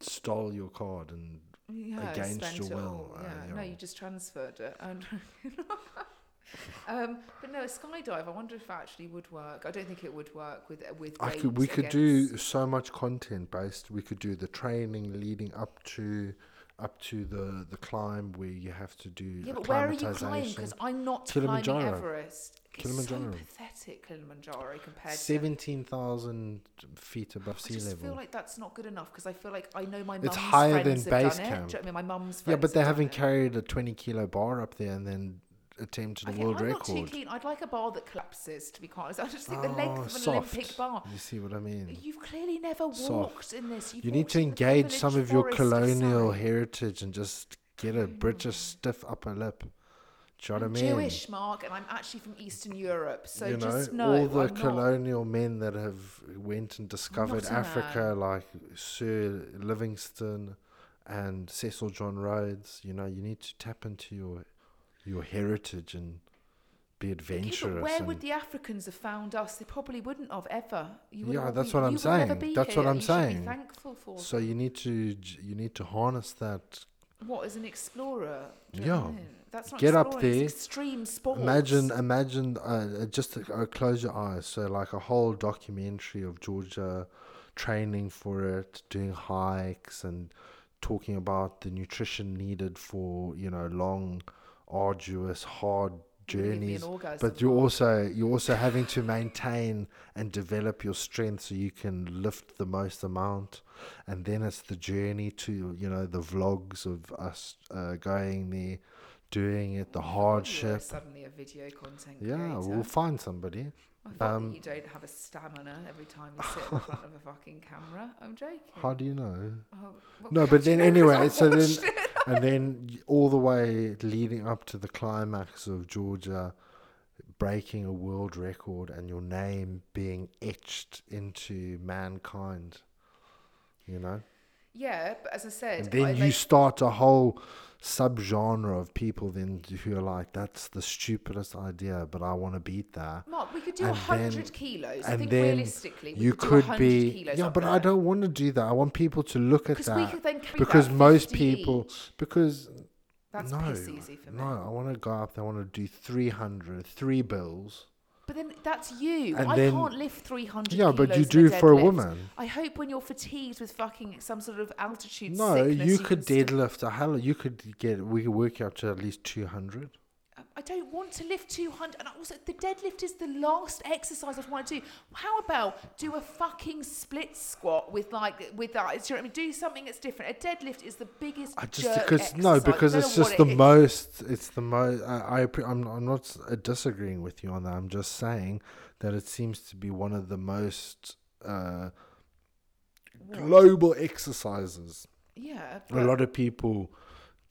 stole your card and Yeah, Against your will, uh, Yeah, no, you just transferred it. And um, but no, a skydive. I wonder if actually would work. I don't think it would work with with. I could. We could do so much content based. We could do the training leading up to, up to the the climb where you have to do Yeah, but where are you climbing? Because I'm not climbing Kilimanjaro. Everest. It's Kilimanjaro. so pathetic, Kilimanjaro, compared to. Seventeen thousand feet above sea level. I just level. feel like that's not good enough because I feel like I know my It's mum's higher than friends have base it. camp. Do you know what I mean? My mum's yeah, but they have haven't it. carried a twenty kilo bar up there and then attempted a Okay, world I'm record. not too keen. I'd like a bar that collapses. To be quite honest, I just think the length Oh, of an soft. Olympic bar. You see what I mean? You've clearly never Soft. walked in this. You've You need to engage some of your colonial side. heritage and just get a British Mm. stiff upper lip. Do you know I'm what I mean? Jewish, Mark, and I'm actually from Eastern Europe. So you know, just know all the I'm not- colonial men that have went and discovered not Africa, like Sir Livingstone and Cecil John Rhodes. You know, you need to tap into your your heritage and be adventurous. but where would the Africans have found us? They probably wouldn't have ever. You Yeah, that's be, what I'm you would never saying. That's what. I'm you saying. Thankful for. so you need to you need to harness that. what as an explorer? Do you know what I Yeah. mean? That's not Get up there, Extreme sports. Imagine, imagine, uh, just uh, close your eyes. So, like a whole documentary of Georgia training for it, doing hikes, and talking about the nutrition needed for you know long, arduous, hard Give me an journeys. But you're also you're also having to maintain and develop your strength so you can lift the most amount, and then it's the journey to you know the vlogs of us uh, going there, doing it, the hardship. Suddenly a video content Yeah, creator. we'll find somebody. I thought um, you don't have a stamina every time you sit in front of a fucking camera. I'm joking. How do you know? Oh, well, No, but then anyway, so then it. And then all the way leading up to the climax of Georgia breaking a world record and your name being etched into mankind. You know? Yeah, but as I said, And then I, you like, start a whole subgenre of people then who are like, that's the stupidest idea, but I want to beat that. Mark, we could do a and then- hundred kilos. I think then realistically, we you could, could 100 be kilos yeah but i don't want to do that i want people to look at that then because about most 50 people each. because That's no piss easy for me. no i want to go up there i want to do 300 three bills But then that's you. And I then- can't lift 300 yeah but you kilos in do a for a deadlift. woman I hope when you're fatigued with fucking some sort of altitude no sickness, you can could still- deadlift a hell you could get we could work up to at least 200 I don't want to lift 200. And also, the deadlift is the last exercise I want to do. How about do a fucking split squat with like with that? Do you know what I mean? Do something that's different. A deadlift is the biggest. I just jerk because no exercise. I because it's just the it most it's the most I, I I'm I'm not disagreeing with you on that I'm just saying that it seems to be one of the most uh global exercises Yeah. a lot of people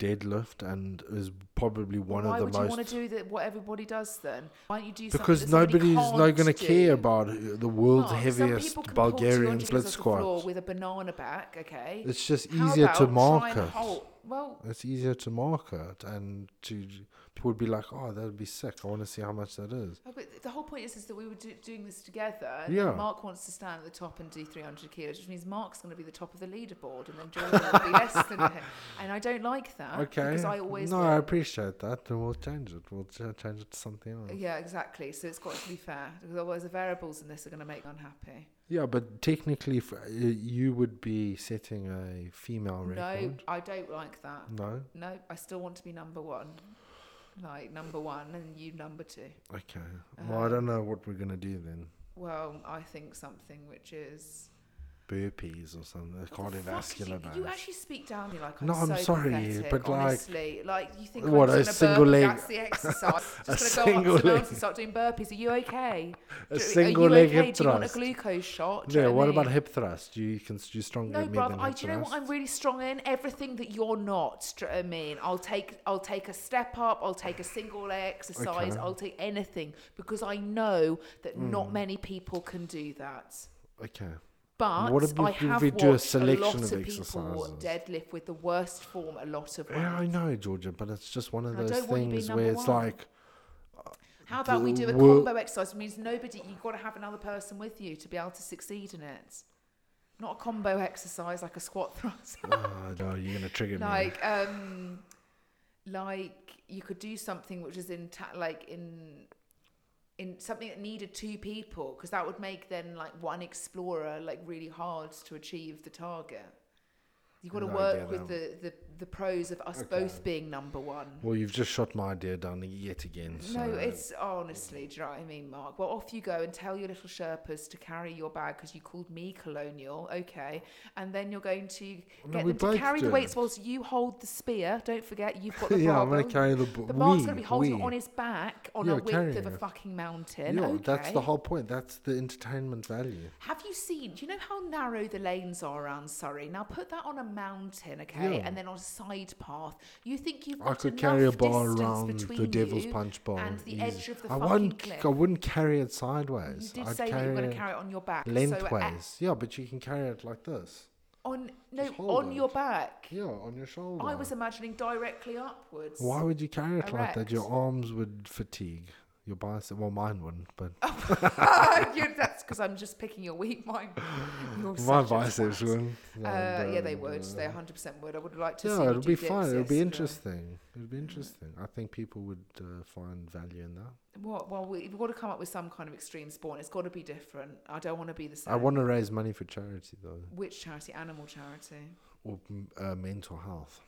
deadlift and is probably one why of the would the you want to do that? What everybody does then? Why don't you do something because nobody's not going to care about the world's Mark, some heaviest people can pull Bulgarian split kilos off the floor squat. with a banana back. Okay. It's just How easier to try market. Well, It's easier to market and to people would be like, oh, that'd be sick. I want to see how much that is. Oh, but the whole point is, is that we were do, doing this together. Yeah. Mark wants to stand at the top and do 300 kilos, which means Mark's going to be the top of the leaderboard, and then Jordan will be less than him. And I don't like that Okay. because I always no, win. I appreciate that, and we'll change it. We'll ch- change it to something else. yeah, exactly. So it's got to be fair because otherwise the variables in this are going to make me unhappy. Yeah, but technically, f- uh, you would be setting a female record. No. I don't like that. No. No, I still want to be number one, like number one, and you number two. Okay. Well, I Um, don't know what we're gonna do then. Well, I think something which is Burpees or something. Cardiovascular fuck? You, you actually speak down to me like I'm No, I'm so sorry, pathetic, but like- honestly, like, you think What, I'm a gonna single burpee, leg- That's the exercise. a just gonna go single up to the leg- and start doing burpees. Are you okay? A Do- single Are you leg okay? hip Do you want a glucose shot? Do you Yeah. know What I about hip thrust? You can you stronger No, than me bruv. than I, hip do you know what thrust? I'm really strong in? Everything that you're not. Do you know what I mean? I'll take, I'll take a step up. I'll take a single leg exercise. Okay. Hmm. I'll take anything because I know that not many people can do that. Okay. But What if we- I if have we do a a, selection lot of of people exercises? deadlift with the worst form a lot of Yeah, I know, Georgia, but it's just one of those don't want you to be things where it's one. like, How about we do a combo exercise? It means nobody, you've got to have another person with you to be able to succeed in it. Not a combo exercise like a squat thrust. oh, no, you're gonna trigger me. like, um, like you could do something which is in ta- like in in something that needed two people because that would make then like one explorer like really hard to achieve the target. You've got to No work idea with the, the, the pros of us both being number one. Well, you've just shot my idea down yet again. So No, it's honestly, do you know what I mean, Mark? Well, off you go and tell your little Sherpas to carry your bag because you called me colonial, okay? And then you're going to get we them to carry the weights whilst you hold the spear. Don't forget, you've got the yeah, I'm gonna carry the. B- The Mark's going to be holding we. it on his back on Yeah, a width of a fucking mountain. Yeah, okay. that's the whole point. That's the entertainment value. Have you seen? Do you know how narrow the lanes are around Surrey? Now put that on a mountain, okay, Yeah. and then on side path. You think you've I could carry a bar around the Devil's Punch Bowl and the easy. edge of the I wouldn't. cliff. I wouldn't carry it sideways. You did I'd say that you carry were going to carry it on your back. So yeah, but you can carry it like this. on no on it. your back. Yeah, on your shoulder. I was imagining directly upwards. Why would you carry it like that? Your arms would fatigue. Your bicep. Well, mine wouldn't, but You- that's because I'm just picking your weak mind. My biceps wouldn't. Uh, yeah, they but, would. They uh, 100% would. I would like to see. Yeah, you it'll do be dips fun. It'll be interesting. It'll be interesting. I think people would uh, find value in that. Well, well, we- we've got to come up with some kind of extreme sport. It's got to be different. I don't want to be the same. I want to raise money for charity though, Which charity? Animal charity. or mm, uh, mental health.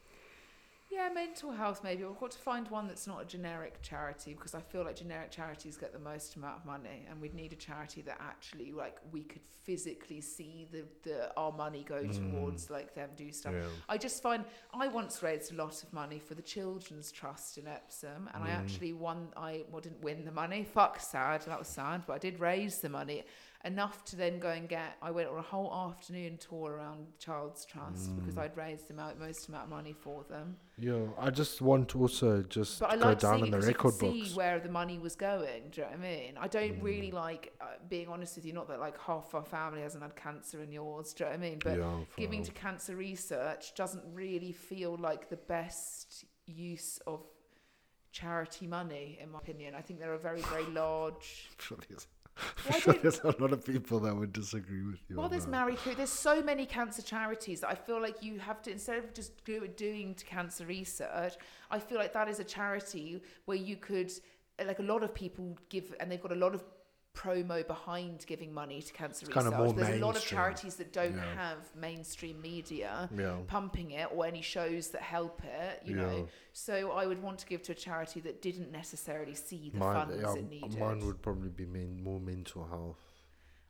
Yeah, mental health maybe. We've got to find one that's not a generic charity because I feel like generic charities get the most amount of money, and we'd need a charity that actually like we could physically see the, the our money go mm. towards like them do stuff. Yeah. I just find I once raised a lot of money for the Children's Trust in Epsom, and I mm. actually won. I well, didn't win the money. Fuck, sad. That was sad, but I did raise the money enough to then go and get. I went on a whole afternoon tour around Child's Trust because I'd raised the most amount of money for them. Yeah, I just want to also just But I go down in the record can see where the money was going. Do you know what I mean? I don't really like uh, being honest with you. Not that like half our family hasn't had cancer and yours. Do you know what I mean? But Yeah, giving to cancer research doesn't really feel like the best use of charity money, in my opinion. I think there are very, very large. There's, Why sure there's a lot of people that would disagree with you. Well, there's. Marie Curie. There's so many cancer charities that I feel like you have to instead of just do, doing cancer research. I feel like that is a charity where you could, like, a lot of people give, and they've got a lot of promo behind giving money to cancer kinda research. more There's a lot of charities that don't Yeah. have mainstream media Yeah. pumping it or any shows that help it. You know, so I would want to give to a charity that didn't necessarily see the Mine, funds yeah, it needed. mine would probably be men, more mental health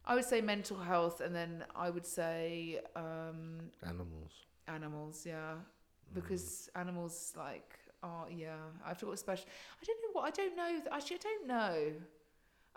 I would say mental health, and then I would say. Um, animals. animals yeah Mm. because animals like are yeah i've got special i don't know what i don't know actually i don't know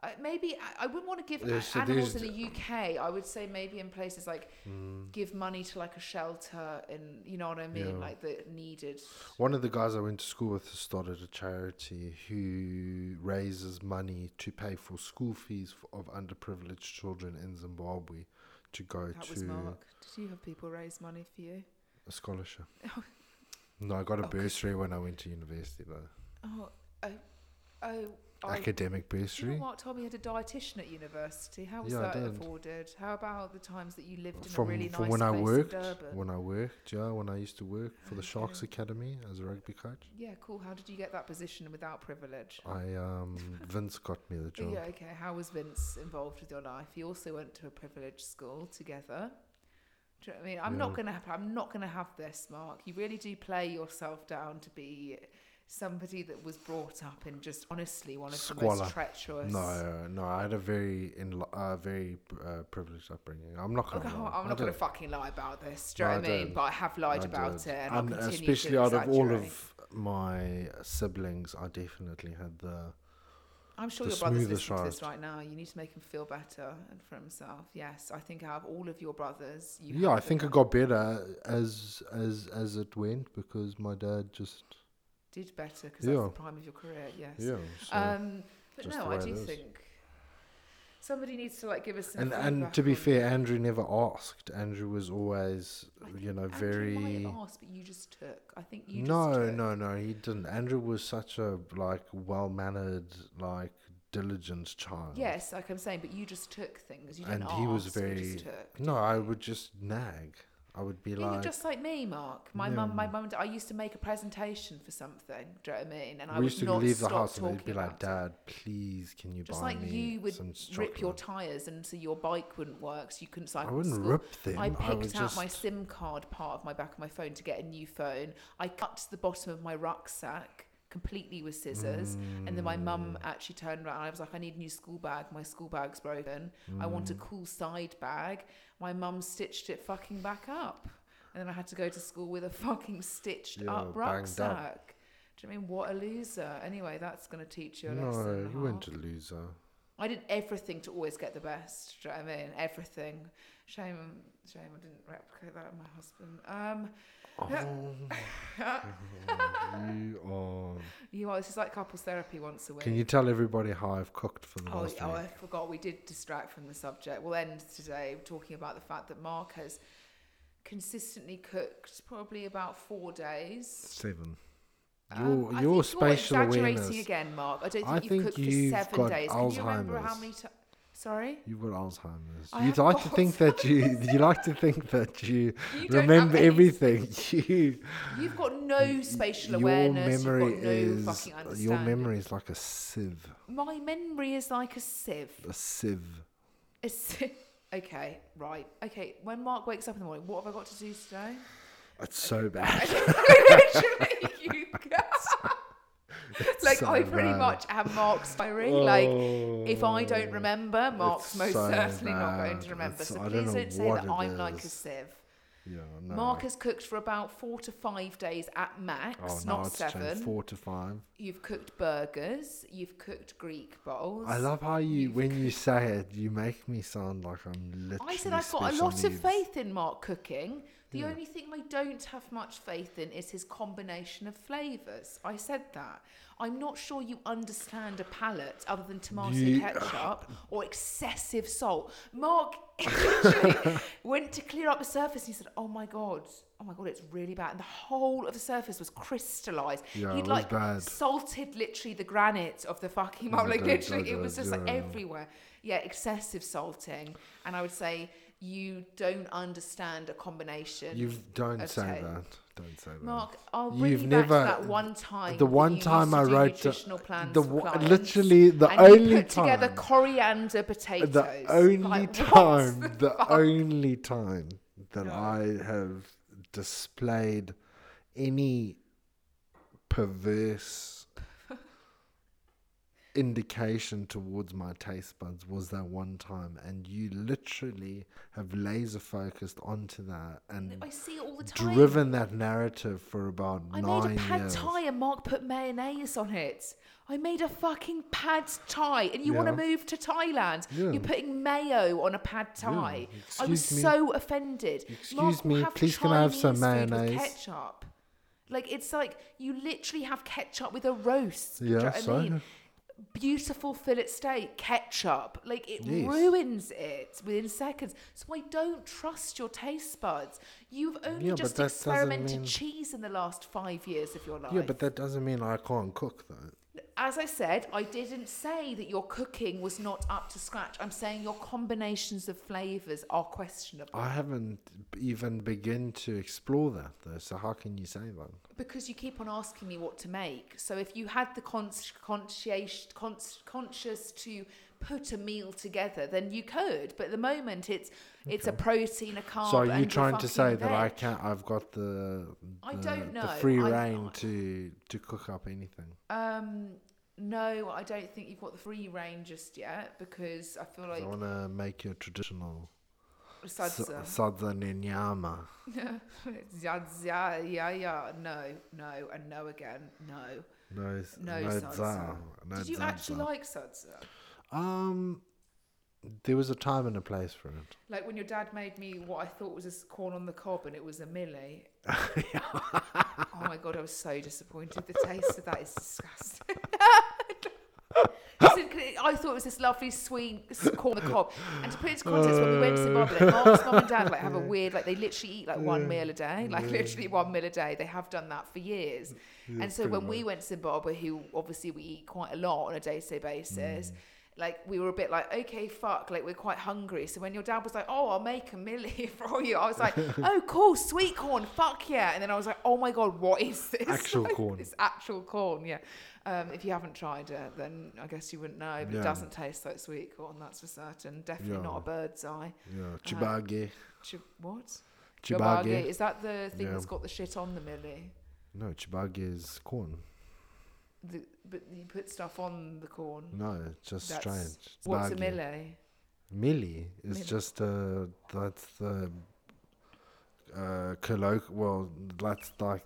uh, maybe I, I wouldn't want to give There's- animals there's- in the UK. I would say maybe in places like Mm. give money to like a shelter and you know what I mean, Yeah. like the needed. One of the guys I went to school with started a charity who raises money to pay for school fees of underprivileged children in Zimbabwe to go That to was Mark. Did you have people raise money for you? a scholarship. no, I got a Oh, bursary when I went to university though. Oh, oh, oh. I, Academic do you know Mark told me you had a dietitian at university. How was Yeah, that afforded? How about the times that you lived in From a really from nice when I worked, in Durban? when I worked, yeah, when I used to work for the Sharks. Academy as a rugby coach. Yeah, cool. How did you get that position without privilege? I um Vince got me the job. Yeah, okay. How was Vince involved with your life? You also went to a privileged school together. Do you know what I mean? I'm not gonna have. I'm not gonna have this, Mark. You really do play yourself down to be somebody that was brought up in just honestly one of the Squalor. most treacherous. No, no, I had a very in uh, very uh, privileged upbringing. I'm not gonna. Lie. I'm I not going to did. fucking lie about this. Do you No, know what I mean? did. But I have lied I about did. it, and, I'll And especially to out of all of my siblings, I definitely had the. I'm sure the your brother's listening to this right now. You need to make him feel better and for himself. Yes, I think out of all of your brothers, you yeah, I think it got better as as as it went because my dad just. Did better because that's the prime of your career. Yes. Yeah. So. Um, but no, I do think somebody needs to like give us some. and and to be on- fair, Andrew never asked. Andrew was always, I you know, think Andrew very. might have asked, but you just took. I think you just no, took. no, no, he didn't. Andrew was such a like well mannered, like diligent child. Yes, like I'm saying, but you just took things. You didn't and ask. he was you very. just took. No, I would just nag. I would be like. you're just like me, Mark. My mum, my mum. I used to make a presentation for something. Do you know what I mean? And I we would used to not leave the house and they'd be like, "Dad, please, can you? Just buy like me you would some rip your tires and so your bike wouldn't work, so you couldn't cycle to wouldn't school. rip them. I I picked out just. my SIM card part of my back of my phone to get a new phone. I cut to the bottom of my rucksack completely with scissors, and then my mum Mm. actually turned around. I was like, "I need a new school bag. My school bag's broken. I want a Mm. cool side bag." My mum stitched it fucking back up, and then I had to go to school with a fucking stitched Yeah, up rucksack. Do you know I mean what a loser? Anyway, that's going to teach you a lesson. no, and you weren't a loser. I did everything to always get the best. Do you know what I mean? Everything. Shame, shame I didn't replicate that with my husband. Um, you are. You are. This is like couples therapy once a week. Can you tell everybody how I've cooked for the Oh, last oh, week? I forgot. We did distract from the subject. We'll end today talking about the fact that Mark has consistently cooked probably about four days. Seven. Um, Your I your think you're spatial exaggerating awareness. again, Mark. I don't think I you've think cooked you've for seven got days. Can you remember how Alzheimer's. many times? Sorry, You've got Alzheimer's. I You'd like to think that you you like to think that you, you remember everything. You You've got no spatial your awareness. memory no is your memory is like a sieve. My memory is like a sieve. A sieve. A sieve. Okay, right. Okay, when Mark wakes up in the morning, what have I got to do today? It's so bad. Literally, you like so I pretty bad. much am Mark's diary. Oh, like if I Oh, don't remember, Mark's most so certainly not going to remember. It's- So I don't please know don't say that I'm like a sieve. Yeah, no. Mark has cooked for about four to five days at max, oh, now not seven. four to five. You've cooked burgers. You've cooked Greek bowls. I love how you, You've when you say it, you make me sound like I'm literally. I said I've got a lot of faith in Mark cooking. The Yeah. only thing I don't have much faith in is his combination of flavours. I said that. I'm not sure you understand a palate other than tomato You- ketchup or excessive salt. Mark went to clear up the surface. And he said, "Oh my god, oh my god, it's really bad." And the whole of the surface was crystallised. Yeah, was like bad. salted literally the granite of the fucking Yeah. Like literally, it was just like everywhere. Yeah, excessive salting. And I would say you don't understand a combination. You don't say taste. that. Don't say that. Mark, I'll bring You've you back never- that one time. the one time I wrote nutritional plans the clients, literally the only put together time- coriander potatoes. the only Like, time, the the only time that No. I have displayed any perverse indication towards my taste buds was that one time, and you literally have laser focused onto that and I see it all the time. driven that narrative for about I nine made a pad years. thai and Mark put mayonnaise on it. I made a fucking pad thai, and you want to move to Thailand? Yeah. You're putting mayo on a pad thai. I was me. so offended. Excuse Mark me, please can I have some Chinese mayonnaise? ketchup. Like it's like you literally have ketchup with a roast. Do you Yeah, know what so? I mean? Beautiful fillet steak, ketchup. Like it Yes. ruins it within seconds. So I don't trust your taste buds. You've only Yeah, just experimented mean- cheese in the last five years of your life. Yeah, but that doesn't mean I can't cook though. As I said, I didn't say that your cooking was not up to scratch. I'm saying your combinations of flavors are questionable I haven't even begin to explore that though. So how can you say that? because you keep on asking me what to make. So if you had the con- conscious, con- conscious to put a meal together, then you could. But at the moment, it's it's a protein, a carb. so are you trying to say fucking that I can't? I've got the, I don't the know. free I- rein to to cook up anything. Um, no, I don't think you've got the free rein just yet because I feel like I want to make your traditional sadza. sadza nenyama. yeah, yeah, yeah, yeah. No, no, and no again. No. No, No no sadza. za, no Did you actually like sadza? Um, there was a time and a place for it. Like when your dad made me what I thought was a corn on the cob and it was a mealie. oh my god, I was so disappointed. The taste of that is disgusting. I thought it was this lovely sweet corn on the cob. And to put it into context, when we went to Zimbabwe, like Mark's mum and dad like have a weird like they literally eat like one meal a day, like literally one meal a day. They have done that for years. and so when we went to Zimbabwe, who obviously we eat quite a lot on a day to day basis, like we were a bit like, okay, fuck, like we're quite hungry. So when your dad was like, oh, I'll make a mealie for you, I was like, oh, cool, sweet corn, fuck yeah. And then I was like, oh my god, what is this? Actual Like, corn. It's actual corn, yeah. Um, if you haven't tried it, then I guess you wouldn't know. But Yeah. it doesn't taste like sweet corn, that's for certain. Definitely not a bird's eye. Yeah, chibage. Ch- what? Chibage. Is that the thing Yeah. that's got the shit on the mealie? No, chibage is corn. The, but you put stuff on the corn. No, it's just That's- strange. What's a Chibage. mealie? Mealie is just uh that's the uh colloquial. Well, that's like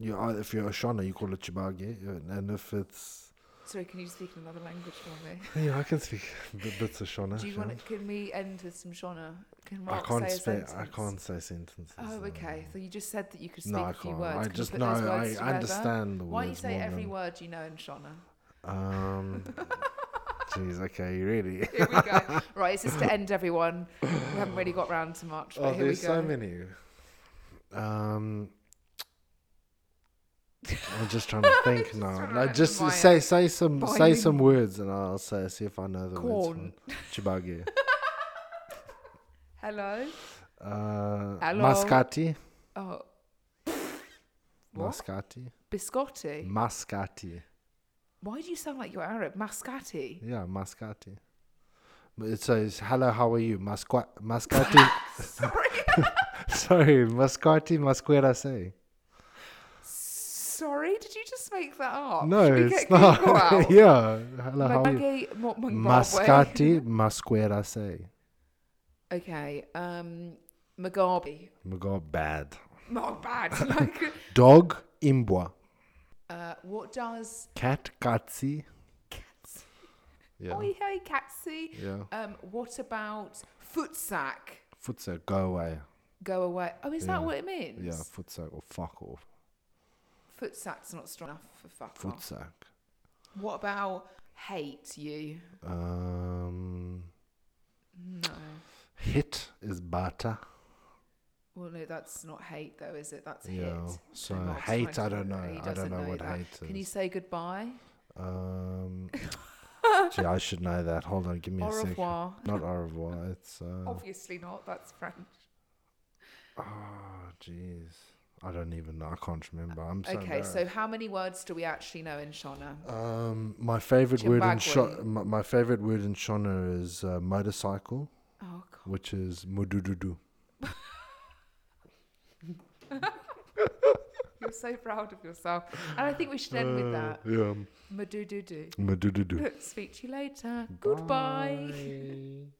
you. If you're a Shona, you call it chibage, and if it's Sorry, can you speak in another language for me? Yeah, I can speak b- bits of Shona. Do you want? Can we end with some Shona? Can I can't say a sentence? I can't say sentences. Oh, okay. So you just said that you could speak No, I a few can't. words. I Can you just put know. those I words together? understand the Why don't you say more every than- word you know in Shona? Um. Jeez. Okay. You really. Here we go. right, it's just to end everyone. We haven't really got round to much, but Oh, here we there's go. so many. Um. I'm just trying to think now. No, remember just say say some say some words and I'll say see if I know the Corn. words. for Chibage. Hello. Uh, Hello. Mascati. Oh. What? Mascati. Biscotti. Mascati. Why do you sound like you're Arab? Mascati. Yeah, Mascati. But It says, "Hello, how are you, Masqua- Mascati?" Sorry. Sorry, Mascati, Masquera say. Sorry, did you just make that up? No, it's not. yeah, hello, how are you? Magagi Mo- Zimbabwe. Mascati, Masquera say. Okay. Um, Mugabe. Got bad. Not bad. like, Dog, Imbwa. uh, what does Cat, Katsi. Yeah. Oi hey Catsy? Yeah. Um, what about footsack? Futsa, go away. Go away. Oh, is Yeah. that what it means? Yeah, futsa or fuck off. Footsack's not strong enough for fuck off. Futsak. What about hate you? Um, No. hit is bata. Well, no, that's not hate though, is it? That's Yeah. hit. So Mark's hate, I don't know. He I don't doesn't know what that. hate is. Can you say goodbye? Um, gee, I should know that. Hold on, give me Au a second. revoir. Not au revoir. It's uh. Obviously not. That's French. Oh, jeez. I don't even know. I can't remember. I'm so okay, so how many words do we actually know in Shona? Um, my favorite word in Shona, my, my favorite word in Shona is uh, motorcycle, Oh God. which is mudududu. You're so proud of yourself. And I think we should end with that. Yeah, doo. mudududu. Speak to you later. Goodbye. Bye.